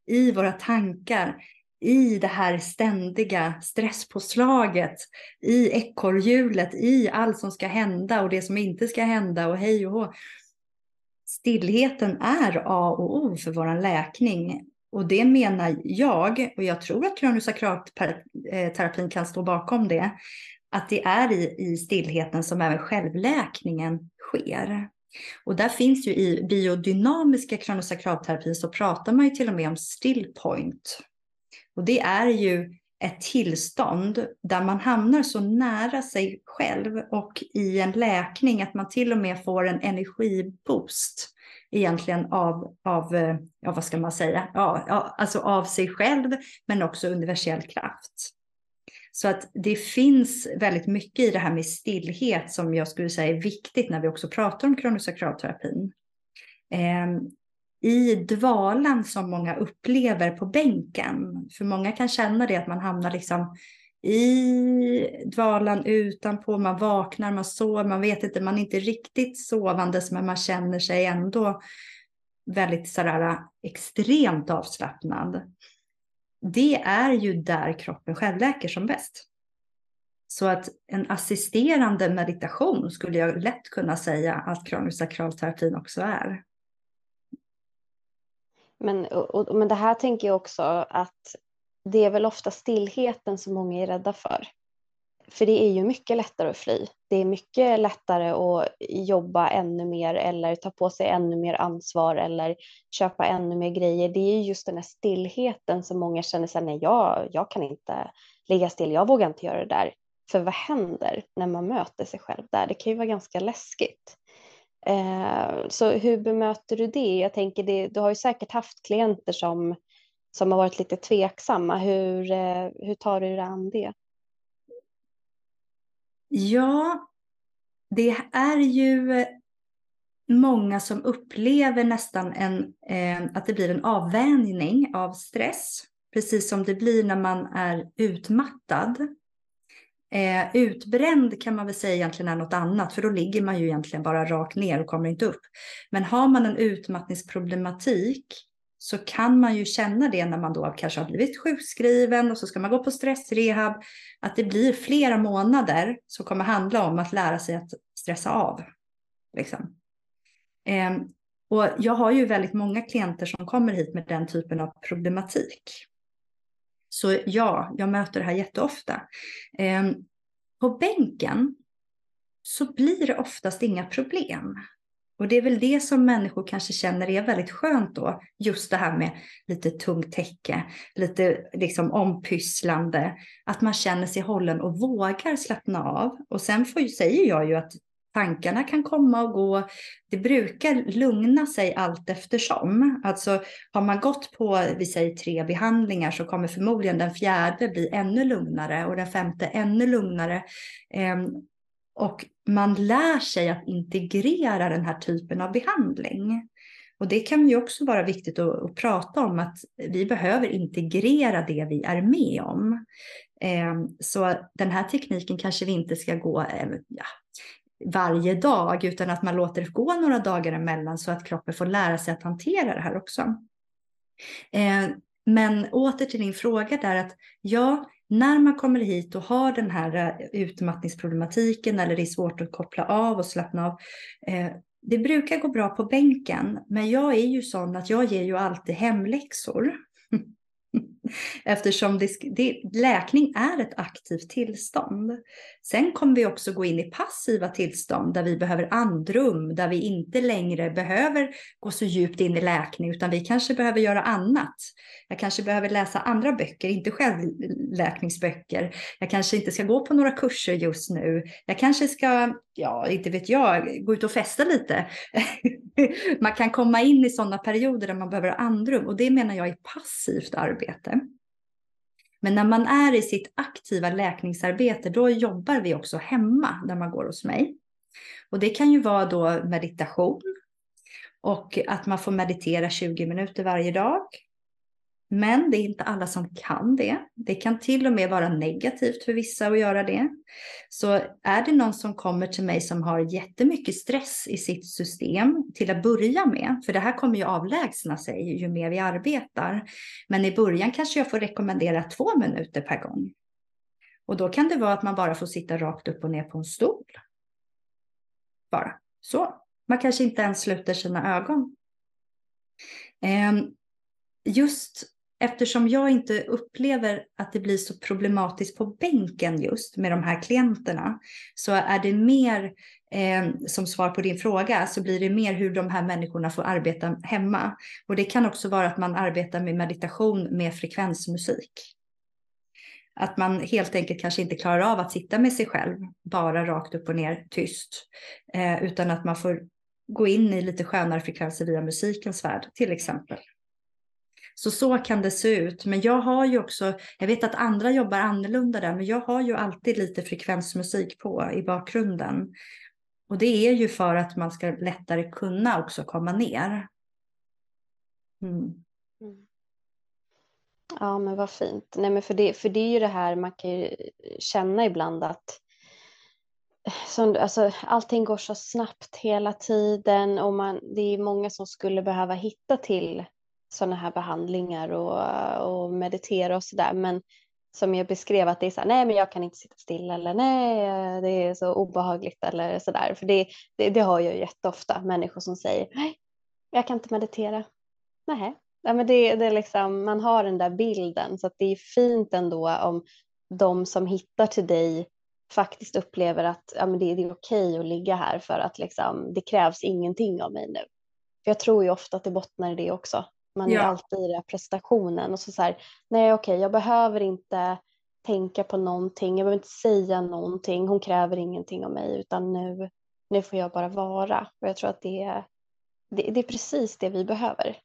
i våra tankar i det här ständiga stresspåslaget, i ekorrhjulet, i allt som ska hända och det som inte ska hända och hej och hå. Stillheten är A och O för vår läkning och det menar jag, och jag tror att kraniosakralterapin kan stå bakom det, att det är i, i stillheten som även självläkningen sker. Och där finns ju i biodynamiska kraniosakralterapin så pratar man ju till och med om still point. Och det är ju ett tillstånd där man hamnar så nära sig själv och i en läkning att man till och med får en energiboost egentligen av, av eh, ja, vad ska man säga, ja, alltså av sig själv men också universell kraft. Så att det finns väldigt mycket i det här med stillhet som jag skulle säga är viktigt när vi också pratar om kronosakralterapin. Eh, i dvalan som många upplever på bänken, för många kan känna det att man hamnar liksom i dvalan utanpå, man vaknar, man sover, man vet inte, man är inte riktigt sovandes men man känner sig ändå väldigt sådär äh, extremt avslappnad det är ju där kroppen självläker som bäst. Så att en assisterande meditation skulle jag lätt kunna säga att kraniosakralterapin också är. Men, och, men det här tänker jag också att det är väl ofta stillheten som många är rädda för. För det är ju mycket lättare att fly. Det är mycket lättare att jobba ännu mer eller ta på sig ännu mer ansvar eller köpa ännu mer grejer. Det är just den här stillheten som många känner sig, nej jag, jag kan inte ligga still, jag vågar inte göra det där. För vad händer när man möter sig själv där? Det kan ju vara ganska läskigt. Eh, så hur bemöter du det? Jag tänker, det, du har ju säkert haft klienter som, som har varit lite tveksamma. Hur, eh, hur tar du dig an det? Ja, det är ju många som upplever nästan en, eh, att det blir en avvänjning av stress, precis som det blir när man är utmattad. Eh, utbränd kan man väl säga egentligen är något annat, för då ligger man ju egentligen bara rakt ner och kommer inte upp. Men har man en utmattningsproblematik så kan man ju känna det när man då kanske har blivit sjukskriven och så ska man gå på stressrehab, att det blir flera månader som kommer handla om att lära sig att stressa av. Liksom. Eh, och jag har ju väldigt många klienter som kommer hit med den typen av problematik. Så ja, jag möter det här jätteofta. Eh, på bänken så blir det oftast inga problem. Och det är väl det som människor kanske känner är väldigt skönt då. Just det här med lite tungt täcke, lite liksom ompysslande. Att man känner sig hållen och vågar slappna av. Och sen får, säger jag ju att tankarna kan komma och gå. Det brukar lugna sig allt eftersom. Alltså har man gått på, vi säger tre behandlingar så kommer förmodligen den fjärde bli ännu lugnare och den femte ännu lugnare. Ehm, och man lär sig att integrera den här typen av behandling. Och det kan ju också vara viktigt att, att prata om att vi behöver integrera det vi är med om. Eh, så den här tekniken kanske vi inte ska gå eh, ja, varje dag utan att man låter det gå några dagar emellan så att kroppen får lära sig att hantera det här också. Eh, men åter till din fråga där att ja, när man kommer hit och har den här eh, utmattningsproblematiken eller det är svårt att koppla av och slappna av. Eh, det brukar gå bra på bänken, men jag är ju sån att jag ger ju alltid hemläxor. Eftersom det, det, läkning är ett aktivt tillstånd. Sen kommer vi också gå in i passiva tillstånd där vi behöver andrum, där vi inte längre behöver gå så djupt in i läkning, utan vi kanske behöver göra annat. Jag kanske behöver läsa andra böcker, inte självläkningsböcker. Jag kanske inte ska gå på några kurser just nu. Jag kanske ska, ja, inte vet jag, gå ut och festa lite. man kan komma in i sådana perioder där man behöver andrum och det menar jag är passivt arbete. Men när man är i sitt aktiva läkningsarbete, då jobbar vi också hemma när man går hos mig. Och det kan ju vara då meditation och att man får meditera 20 minuter varje dag. Men det är inte alla som kan det. Det kan till och med vara negativt för vissa att göra det. Så är det någon som kommer till mig som har jättemycket stress i sitt system till att börja med, för det här kommer ju avlägsna sig ju mer vi arbetar. Men i början kanske jag får rekommendera två minuter per gång. Och då kan det vara att man bara får sitta rakt upp och ner på en stol. Bara så. Man kanske inte ens sluter sina ögon. Ehm, just eftersom jag inte upplever att det blir så problematiskt på bänken just med de här klienterna så är det mer eh, som svar på din fråga så blir det mer hur de här människorna får arbeta hemma. Och det kan också vara att man arbetar med meditation med frekvensmusik. Att man helt enkelt kanske inte klarar av att sitta med sig själv, bara rakt upp och ner tyst, eh, utan att man får gå in i lite skönare frekvenser via musikens värld till exempel. Så så kan det se ut. Men jag har ju också, jag vet att andra jobbar annorlunda där, men jag har ju alltid lite frekvensmusik på i bakgrunden. Och det är ju för att man ska lättare kunna också komma ner. Mm. mm. Ja, men vad fint. Nej, men för, det, för det är ju det här man kan ju känna ibland att som, alltså, allting går så snabbt hela tiden och man, det är många som skulle behöva hitta till sådana här behandlingar och, och meditera och sådär. Men som jag beskrev att det är så här, nej men jag kan inte sitta still eller nej det är så obehagligt eller sådär. För det, det, det har jag ju jätteofta människor som säger, nej jag kan inte meditera. Nej, ja, men det, det är liksom, man har den där bilden så att det är fint ändå om de som hittar till dig faktiskt upplever att ja, men det, det är okej att ligga här för att liksom, det krävs ingenting av mig nu. För jag tror ju ofta att det bottnar i det också. Man ja. är alltid i den prestationen och så, så här, nej okej, jag behöver inte tänka på någonting, jag behöver inte säga någonting, hon kräver ingenting av mig utan nu, nu får jag bara vara. Och jag tror att det är, det, det är precis det vi behöver.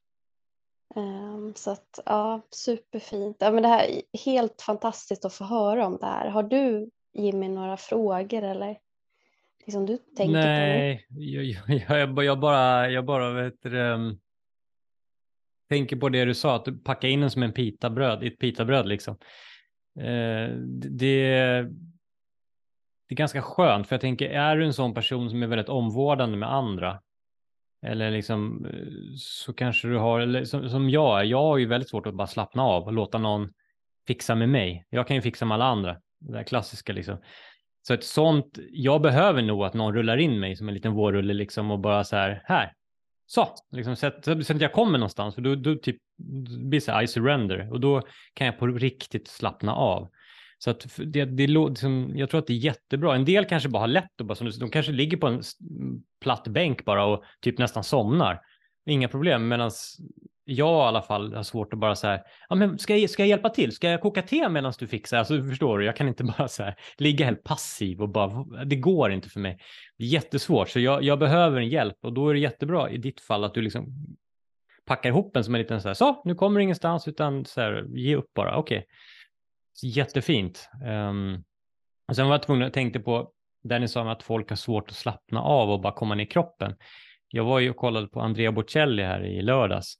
Um, så att ja, superfint. Ja, men det här är helt fantastiskt att få höra om det här. Har du Jimmy några frågor eller liksom du tänker Nej, på? Nej, jag, jag, jag, bara, jag bara vet, um, tänker på det du sa, att packa in den som en pitabröd, ett pitabröd liksom. Eh, det, det är ganska skönt, för jag tänker, är du en sån person som är väldigt omvårdande med andra, eller liksom eh, så kanske du har, eller som, som jag är, jag har ju väldigt svårt att bara slappna av och låta någon fixa med mig. Jag kan ju fixa med alla andra det där klassiska liksom. Så ett sånt, jag behöver nog att någon rullar in mig som en liten vårrulle liksom och bara så här, här, så, liksom så att, så att jag kommer någonstans, för då, då typ, det blir så här, I surrender och då kan jag på riktigt slappna av. Så att det, det, liksom, jag tror att det är jättebra. En del kanske bara har lätt och bara, som de kanske ligger på en platt bänk bara och typ nästan somnar. Inga problem, medan jag i alla fall har svårt att bara så här, ja men ska jag, ska jag hjälpa till? Ska jag koka te medan du fixar? Alltså förstår du jag kan inte bara så här ligga helt passiv och bara, det går inte för mig. Det är jättesvårt, så jag, jag behöver en hjälp och då är det jättebra i ditt fall att du liksom packar ihop en som en liten så här, så nu kommer det ingenstans utan så här, ge upp bara, okej. Okay. Jättefint. Um, och sen var jag tvungen, att tänka på, där ni sa att folk har svårt att slappna av och bara komma ner i kroppen. Jag var ju och kollade på Andrea Bocelli här i lördags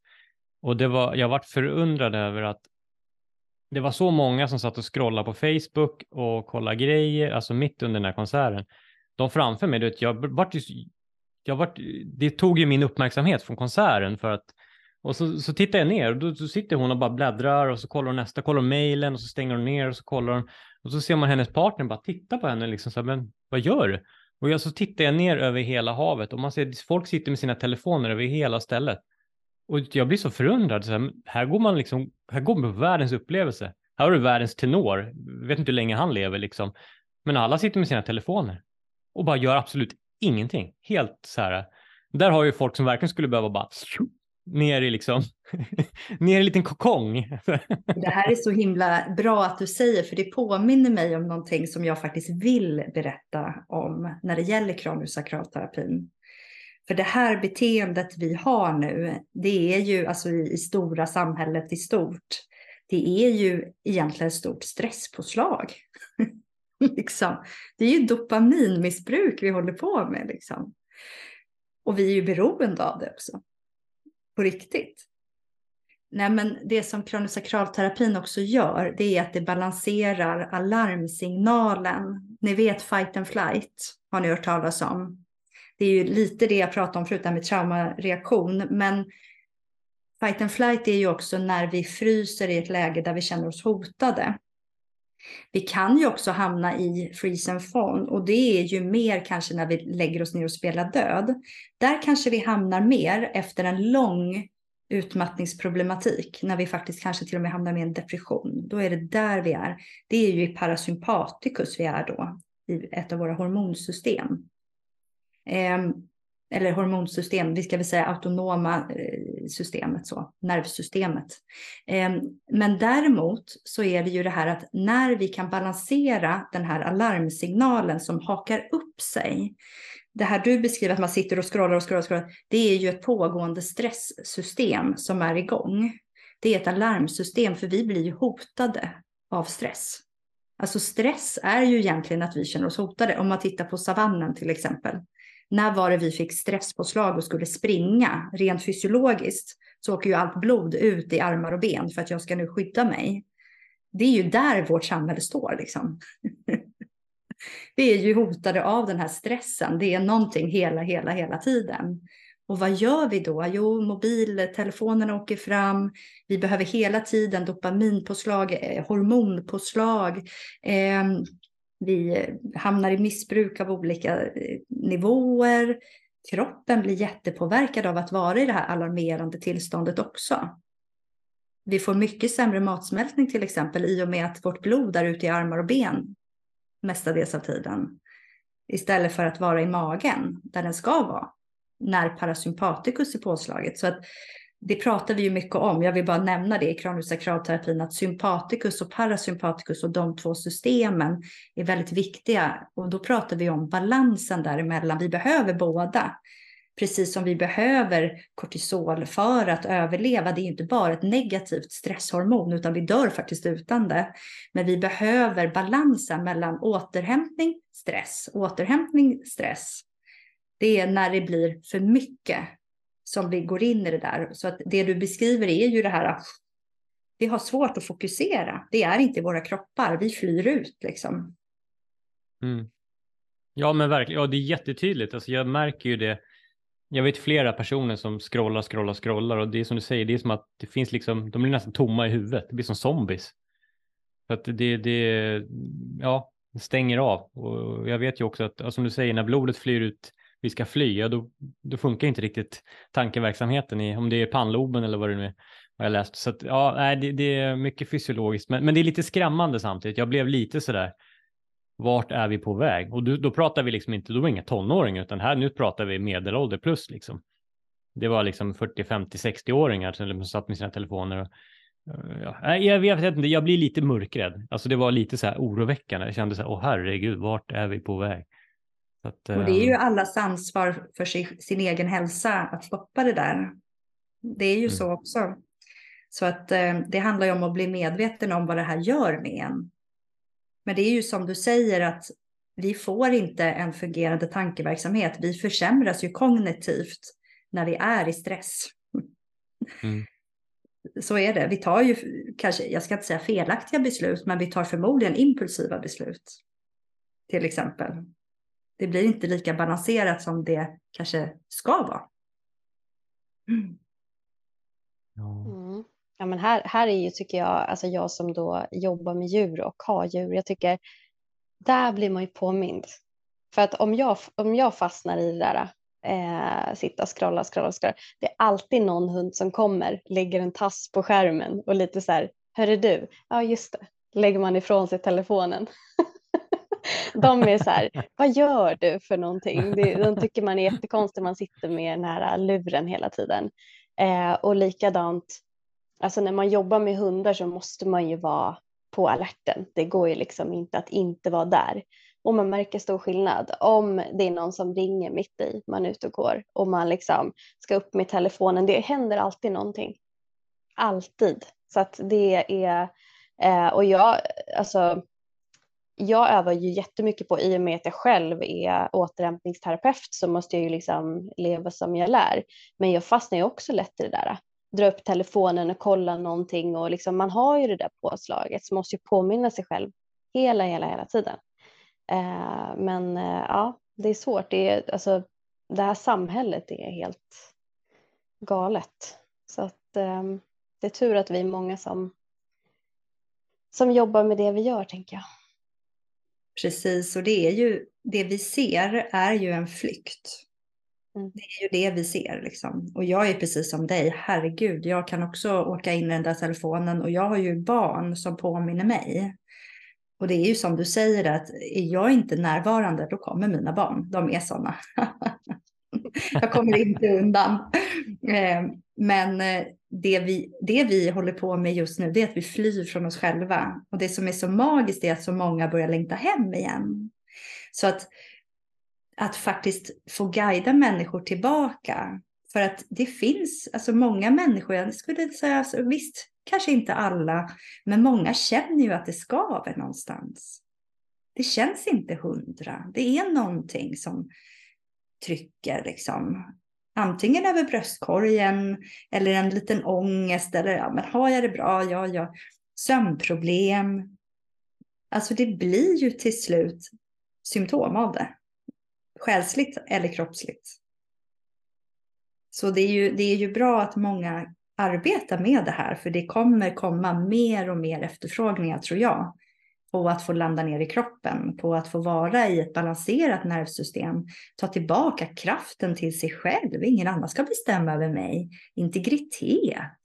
och det var, jag varit förundrad över att det var så många som satt och scrollade på Facebook och kollade grejer, alltså mitt under den här konserten. De framför mig, vet, jag vart, jag vart, det tog ju min uppmärksamhet från konserten för att och så, så tittar jag ner och då, då sitter hon och bara bläddrar och så kollar hon nästa, kollar mejlen och så stänger hon ner och så kollar hon och så ser man hennes partner bara titta på henne liksom så här, men vad gör du? Och jag så tittar jag ner över hela havet och man ser folk sitter med sina telefoner över hela stället. Och jag blir så förundrad. Så här, här går man liksom, här går man på världens upplevelse. Här har du världens tenor. Jag vet inte hur länge han lever liksom. Men alla sitter med sina telefoner och bara gör absolut ingenting. Helt så här. Där har ju folk som verkligen skulle behöva bara ner i liksom, ner i en liten kokong. Det här är så himla bra att du säger, för det påminner mig om någonting som jag faktiskt vill berätta om när det gäller kraniosakralterapin. För det här beteendet vi har nu, det är ju alltså i, i stora samhället i stort, det är ju egentligen ett stort stresspåslag. liksom. Det är ju dopaminmissbruk vi håller på med. Liksom. Och vi är ju beroende av det också. På riktigt. Nej, men det som kronosakralterapin också gör, det är att det balanserar alarmsignalen. Ni vet fight and flight, har ni hört talas om? Det är ju lite det jag pratade om förut, med traumareaktion. Men fight and flight är ju också när vi fryser i ett läge där vi känner oss hotade. Vi kan ju också hamna i freeze and fawn och det är ju mer kanske när vi lägger oss ner och spelar död. Där kanske vi hamnar mer efter en lång utmattningsproblematik, när vi faktiskt kanske till och med hamnar med en depression, då är det där vi är. Det är ju i parasympaticus vi är då, i ett av våra hormonsystem. Ehm, eller hormonsystem, vi ska väl säga autonoma eh, systemet, så, nervsystemet. Ehm, men däremot så är det ju det här att när vi kan balansera den här alarmsignalen som hakar upp sig, det här du beskriver att man sitter och scrollar och scrollar, och scrollar det är ju ett pågående stresssystem som är igång. Det är ett alarmsystem för vi blir ju hotade av stress. Alltså stress är ju egentligen att vi känner oss hotade. Om man tittar på savannen till exempel. När var det vi fick stresspåslag och skulle springa? Rent fysiologiskt så åker ju allt blod ut i armar och ben för att jag ska nu skydda mig. Det är ju där vårt samhälle står liksom. Vi är ju hotade av den här stressen. Det är någonting hela, hela, hela tiden. Och vad gör vi då? Jo, mobiltelefonerna åker fram. Vi behöver hela tiden dopaminpåslag, eh, hormonpåslag. Eh, vi eh, hamnar i missbruk av olika eh, nivåer. Kroppen blir jättepåverkad av att vara i det här alarmerande tillståndet också. Vi får mycket sämre matsmältning till exempel i och med att vårt blod är ute i armar och ben mestadels av tiden. Istället för att vara i magen där den ska vara när parasympaticus är påslaget. Så att det pratar vi ju mycket om. Jag vill bara nämna det i kraniosakralterapin att sympaticus och parasympaticus och de två systemen är väldigt viktiga. Och då pratar vi om balansen däremellan. Vi behöver båda. Precis som vi behöver kortisol för att överleva. Det är inte bara ett negativt stresshormon utan vi dör faktiskt utan det. Men vi behöver balansen mellan återhämtning, stress, återhämtning, stress. Det är när det blir för mycket som vi går in i det där. Så att det du beskriver är ju det här att vi har svårt att fokusera. Det är inte våra kroppar. Vi flyr ut liksom. Mm. Ja, men verkligen. Ja, det är jättetydligt. Alltså, jag märker ju det jag vet flera personer som scrollar, scrollar, scrollar och det är som du säger, det är som att det finns liksom, de blir nästan tomma i huvudet. Det blir som zombies. För att det, det, ja, stänger av. Och jag vet ju också att, som du säger, när blodet flyr ut, vi ska fly, ja, då, då funkar inte riktigt tankeverksamheten i, om det är pannloben eller vad det nu är, har jag läst. Så att, ja, nej, det, det är mycket fysiologiskt, men, men det är lite skrämmande samtidigt. Jag blev lite sådär, vart är vi på väg? Och då, då pratar vi liksom inte, då var inga tonåringar, utan här nu pratar vi medelålder plus liksom. Det var liksom 40, 50, 60-åringar som liksom satt med sina telefoner. Och, ja, jag, jag vet inte, jag blir lite mörkrädd. Alltså det var lite så här oroväckande. Jag kände så här, åh herregud, vart är vi på väg? Att, och det är ju ehm, allas ansvar för sig, sin egen hälsa att stoppa det där. Det är ju mm. så också. Så att eh, det handlar ju om att bli medveten om vad det här gör med en. Men det är ju som du säger att vi får inte en fungerande tankeverksamhet. Vi försämras ju kognitivt när vi är i stress. Mm. Så är det. Vi tar ju kanske, jag ska inte säga felaktiga beslut, men vi tar förmodligen impulsiva beslut. Till exempel. Det blir inte lika balanserat som det kanske ska vara. Mm. Mm. Ja, men här, här är ju, tycker jag, alltså jag som då jobbar med djur och har djur, jag tycker där blir man ju påmind. För att om jag, om jag fastnar i det där, eh, sitta och scrolla, scrolla, scrolla, det är alltid någon hund som kommer, lägger en tass på skärmen och lite så här, hörru du, ja just det, lägger man ifrån sig telefonen. de är så här, vad gör du för någonting? De tycker man är jättekonstig, man sitter med den här äh, luren hela tiden. Eh, och likadant alltså när man jobbar med hundar så måste man ju vara på alerten. Det går ju liksom inte att inte vara där. Och man märker stor skillnad om det är någon som ringer mitt i, man är ute och går och man liksom ska upp med telefonen. Det händer alltid någonting. Alltid. Så att det är, eh, och jag, alltså, jag övar ju jättemycket på, i och med att jag själv är återhämtningsterapeut så måste jag ju liksom leva som jag lär. Men jag fastnar ju också lätt i det där dra upp telefonen och kolla någonting och liksom, man har ju det där påslaget så man måste ju påminna sig själv hela, hela, hela tiden. Eh, men eh, ja, det är svårt. Det, är, alltså, det här samhället är helt galet. Så att eh, det är tur att vi är många som, som jobbar med det vi gör, tänker jag. Precis, och det är ju det vi ser är ju en flykt. Mm. Det är ju det vi ser liksom. Och jag är precis som dig, herregud, jag kan också åka in i den där telefonen och jag har ju barn som påminner mig. Och det är ju som du säger att är jag inte närvarande då kommer mina barn, de är sådana. jag kommer inte undan. Men eh, det vi, det vi håller på med just nu det är att vi flyr från oss själva. Och det som är så magiskt är att så många börjar längta hem igen. Så att, att faktiskt få guida människor tillbaka. För att det finns alltså många människor, jag skulle säga, alltså, visst, kanske inte alla, men många känner ju att det skaver någonstans. Det känns inte hundra. Det är någonting som trycker liksom. Antingen över bröstkorgen eller en liten ångest eller ja, men har jag det bra? Ja, ja. Sömnproblem. Alltså det blir ju till slut symptom av det. Själsligt eller kroppsligt. Så det är ju, det är ju bra att många arbetar med det här, för det kommer komma mer och mer efterfrågningar tror jag på att få landa ner i kroppen, på att få vara i ett balanserat nervsystem, ta tillbaka kraften till sig själv. Ingen annan ska bestämma över mig. Integritet.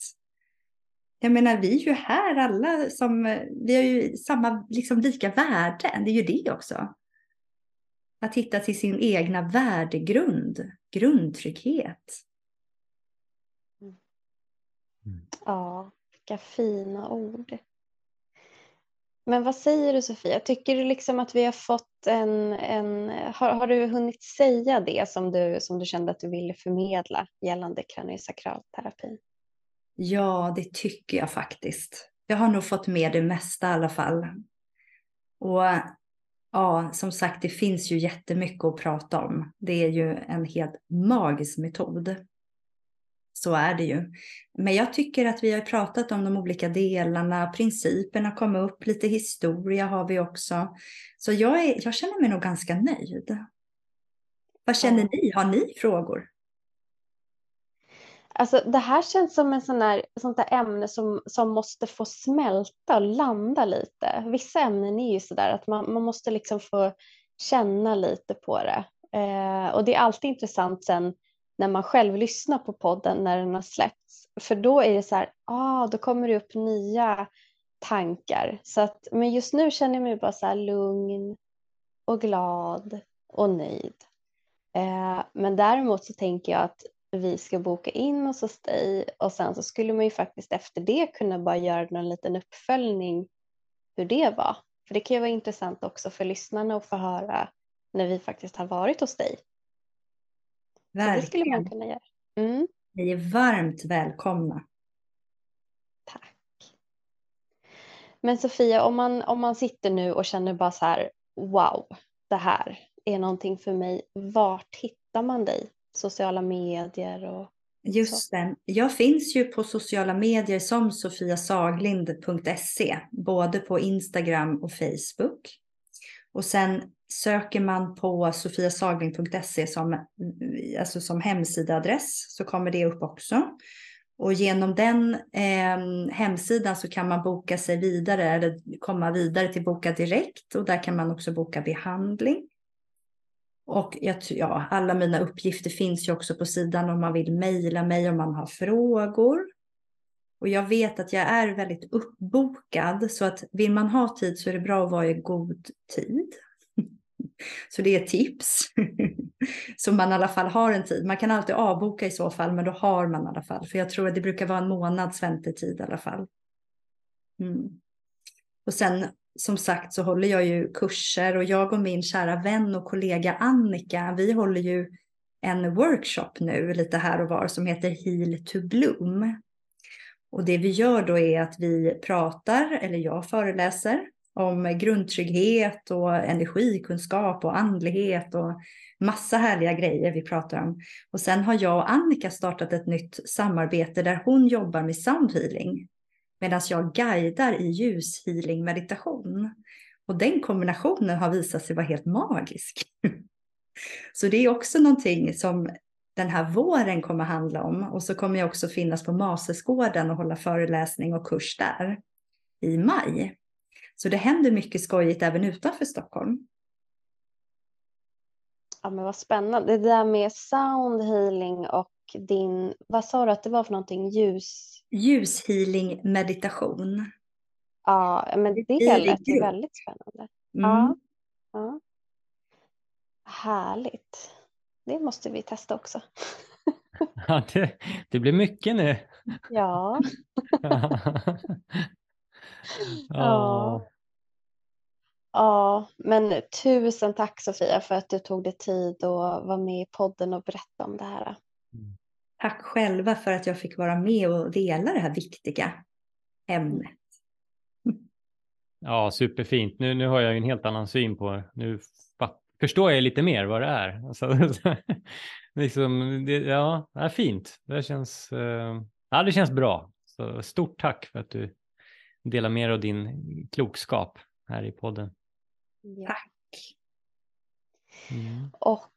Jag menar, vi är ju här alla som, vi har ju samma, liksom lika värde. Det är ju det också. Att hitta till sin egna värdegrund, grundtrygghet. Mm. Ja, vilka fina ord. Men vad säger du Sofia? Tycker du liksom att vi har fått en... en har, har du hunnit säga det som du, som du kände att du ville förmedla gällande kraniosakralterapi? Ja, det tycker jag faktiskt. Jag har nog fått med det mesta i alla fall. Och ja, som sagt, det finns ju jättemycket att prata om. Det är ju en helt magisk metod. Så är det ju. Men jag tycker att vi har pratat om de olika delarna, principerna kom upp, lite historia har vi också. Så jag, är, jag känner mig nog ganska nöjd. Vad känner ni? Har ni frågor? Alltså, det här känns som en sån där, sånt där ämne som, som måste få smälta och landa lite. Vissa ämnen är ju sådär att man, man måste liksom få känna lite på det. Eh, och det är alltid intressant sen när man själv lyssnar på podden när den har släppts. För då är det så här, ah, då kommer det upp nya tankar. Så att, men just nu känner jag mig bara så här lugn och glad och nöjd. Eh, men däremot så tänker jag att vi ska boka in oss hos dig och sen så skulle man ju faktiskt efter det kunna bara göra någon liten uppföljning hur det var. För det kan ju vara intressant också för lyssnarna att få höra när vi faktiskt har varit hos dig. Verkligen. det skulle man kunna göra. Mm. Ni är varmt välkomna. Tack. Men Sofia, om man, om man sitter nu och känner bara så här, wow, det här är någonting för mig. Vart hittar man dig? Sociala medier och Just det. Jag finns ju på sociala medier som sofiasaglind.se, både på Instagram och Facebook. Och sen söker man på sofiasagling.se som, alltså som hemsidaadress så kommer det upp också. Och genom den eh, hemsidan så kan man boka sig vidare eller komma vidare till Boka Direkt och där kan man också boka behandling. Och jag, ja, alla mina uppgifter finns ju också på sidan om man vill mejla mig om man har frågor. Och jag vet att jag är väldigt uppbokad så att vill man ha tid så är det bra att vara i god tid. Så det är ett tips. Så man i alla fall har en tid. Man kan alltid avboka i så fall, men då har man i alla fall. För jag tror att det brukar vara en månads väntetid i alla fall. Mm. Och sen som sagt så håller jag ju kurser och jag och min kära vän och kollega Annika, vi håller ju en workshop nu lite här och var som heter Heal to Bloom. Och det vi gör då är att vi pratar, eller jag föreläser om grundtrygghet och energikunskap och andlighet och massa härliga grejer vi pratar om. Och sen har jag och Annika startat ett nytt samarbete där hon jobbar med soundhealing medan jag guidar i ljushealing meditation. Och den kombinationen har visat sig vara helt magisk. Så det är också någonting som den här våren kommer handla om. Och så kommer jag också finnas på Masesgården och hålla föreläsning och kurs där i maj. Så det händer mycket skojigt även utanför Stockholm. Ja men vad spännande. Det där med sound healing och din, vad sa du att det var för någonting? Ljus? Ljushealing meditation. Ja, men det lät ju väldigt spännande. Mm. Ja, ja. Härligt. Det måste vi testa också. Ja, det, det blir mycket nu. Ja. ja. Ja, men tusen tack Sofia för att du tog dig tid och var med i podden och berättade om det här. Mm. Tack själva för att jag fick vara med och dela det här viktiga ämnet. Ja, superfint. Nu, nu har jag en helt annan syn på det. Nu förstår jag lite mer vad det är. Alltså, liksom, det, ja, det är fint. Det känns, uh, ja, det känns bra. Så stort tack för att du delar med dig av din klokskap här i podden. Tack. Mm. Och eh,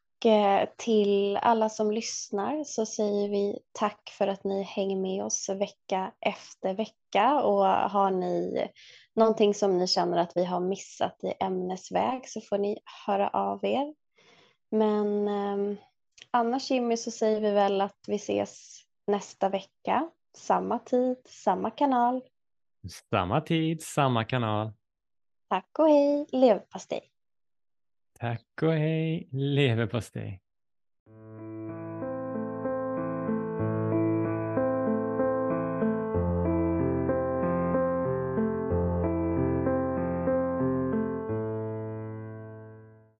till alla som lyssnar så säger vi tack för att ni hänger med oss vecka efter vecka och har ni någonting som ni känner att vi har missat i ämnesväg så får ni höra av er. Men eh, annars Jimmy så säger vi väl att vi ses nästa vecka. Samma tid, samma kanal. Samma tid, samma kanal. Tack och hej, leverpastej. Tack och hej, leverpastej.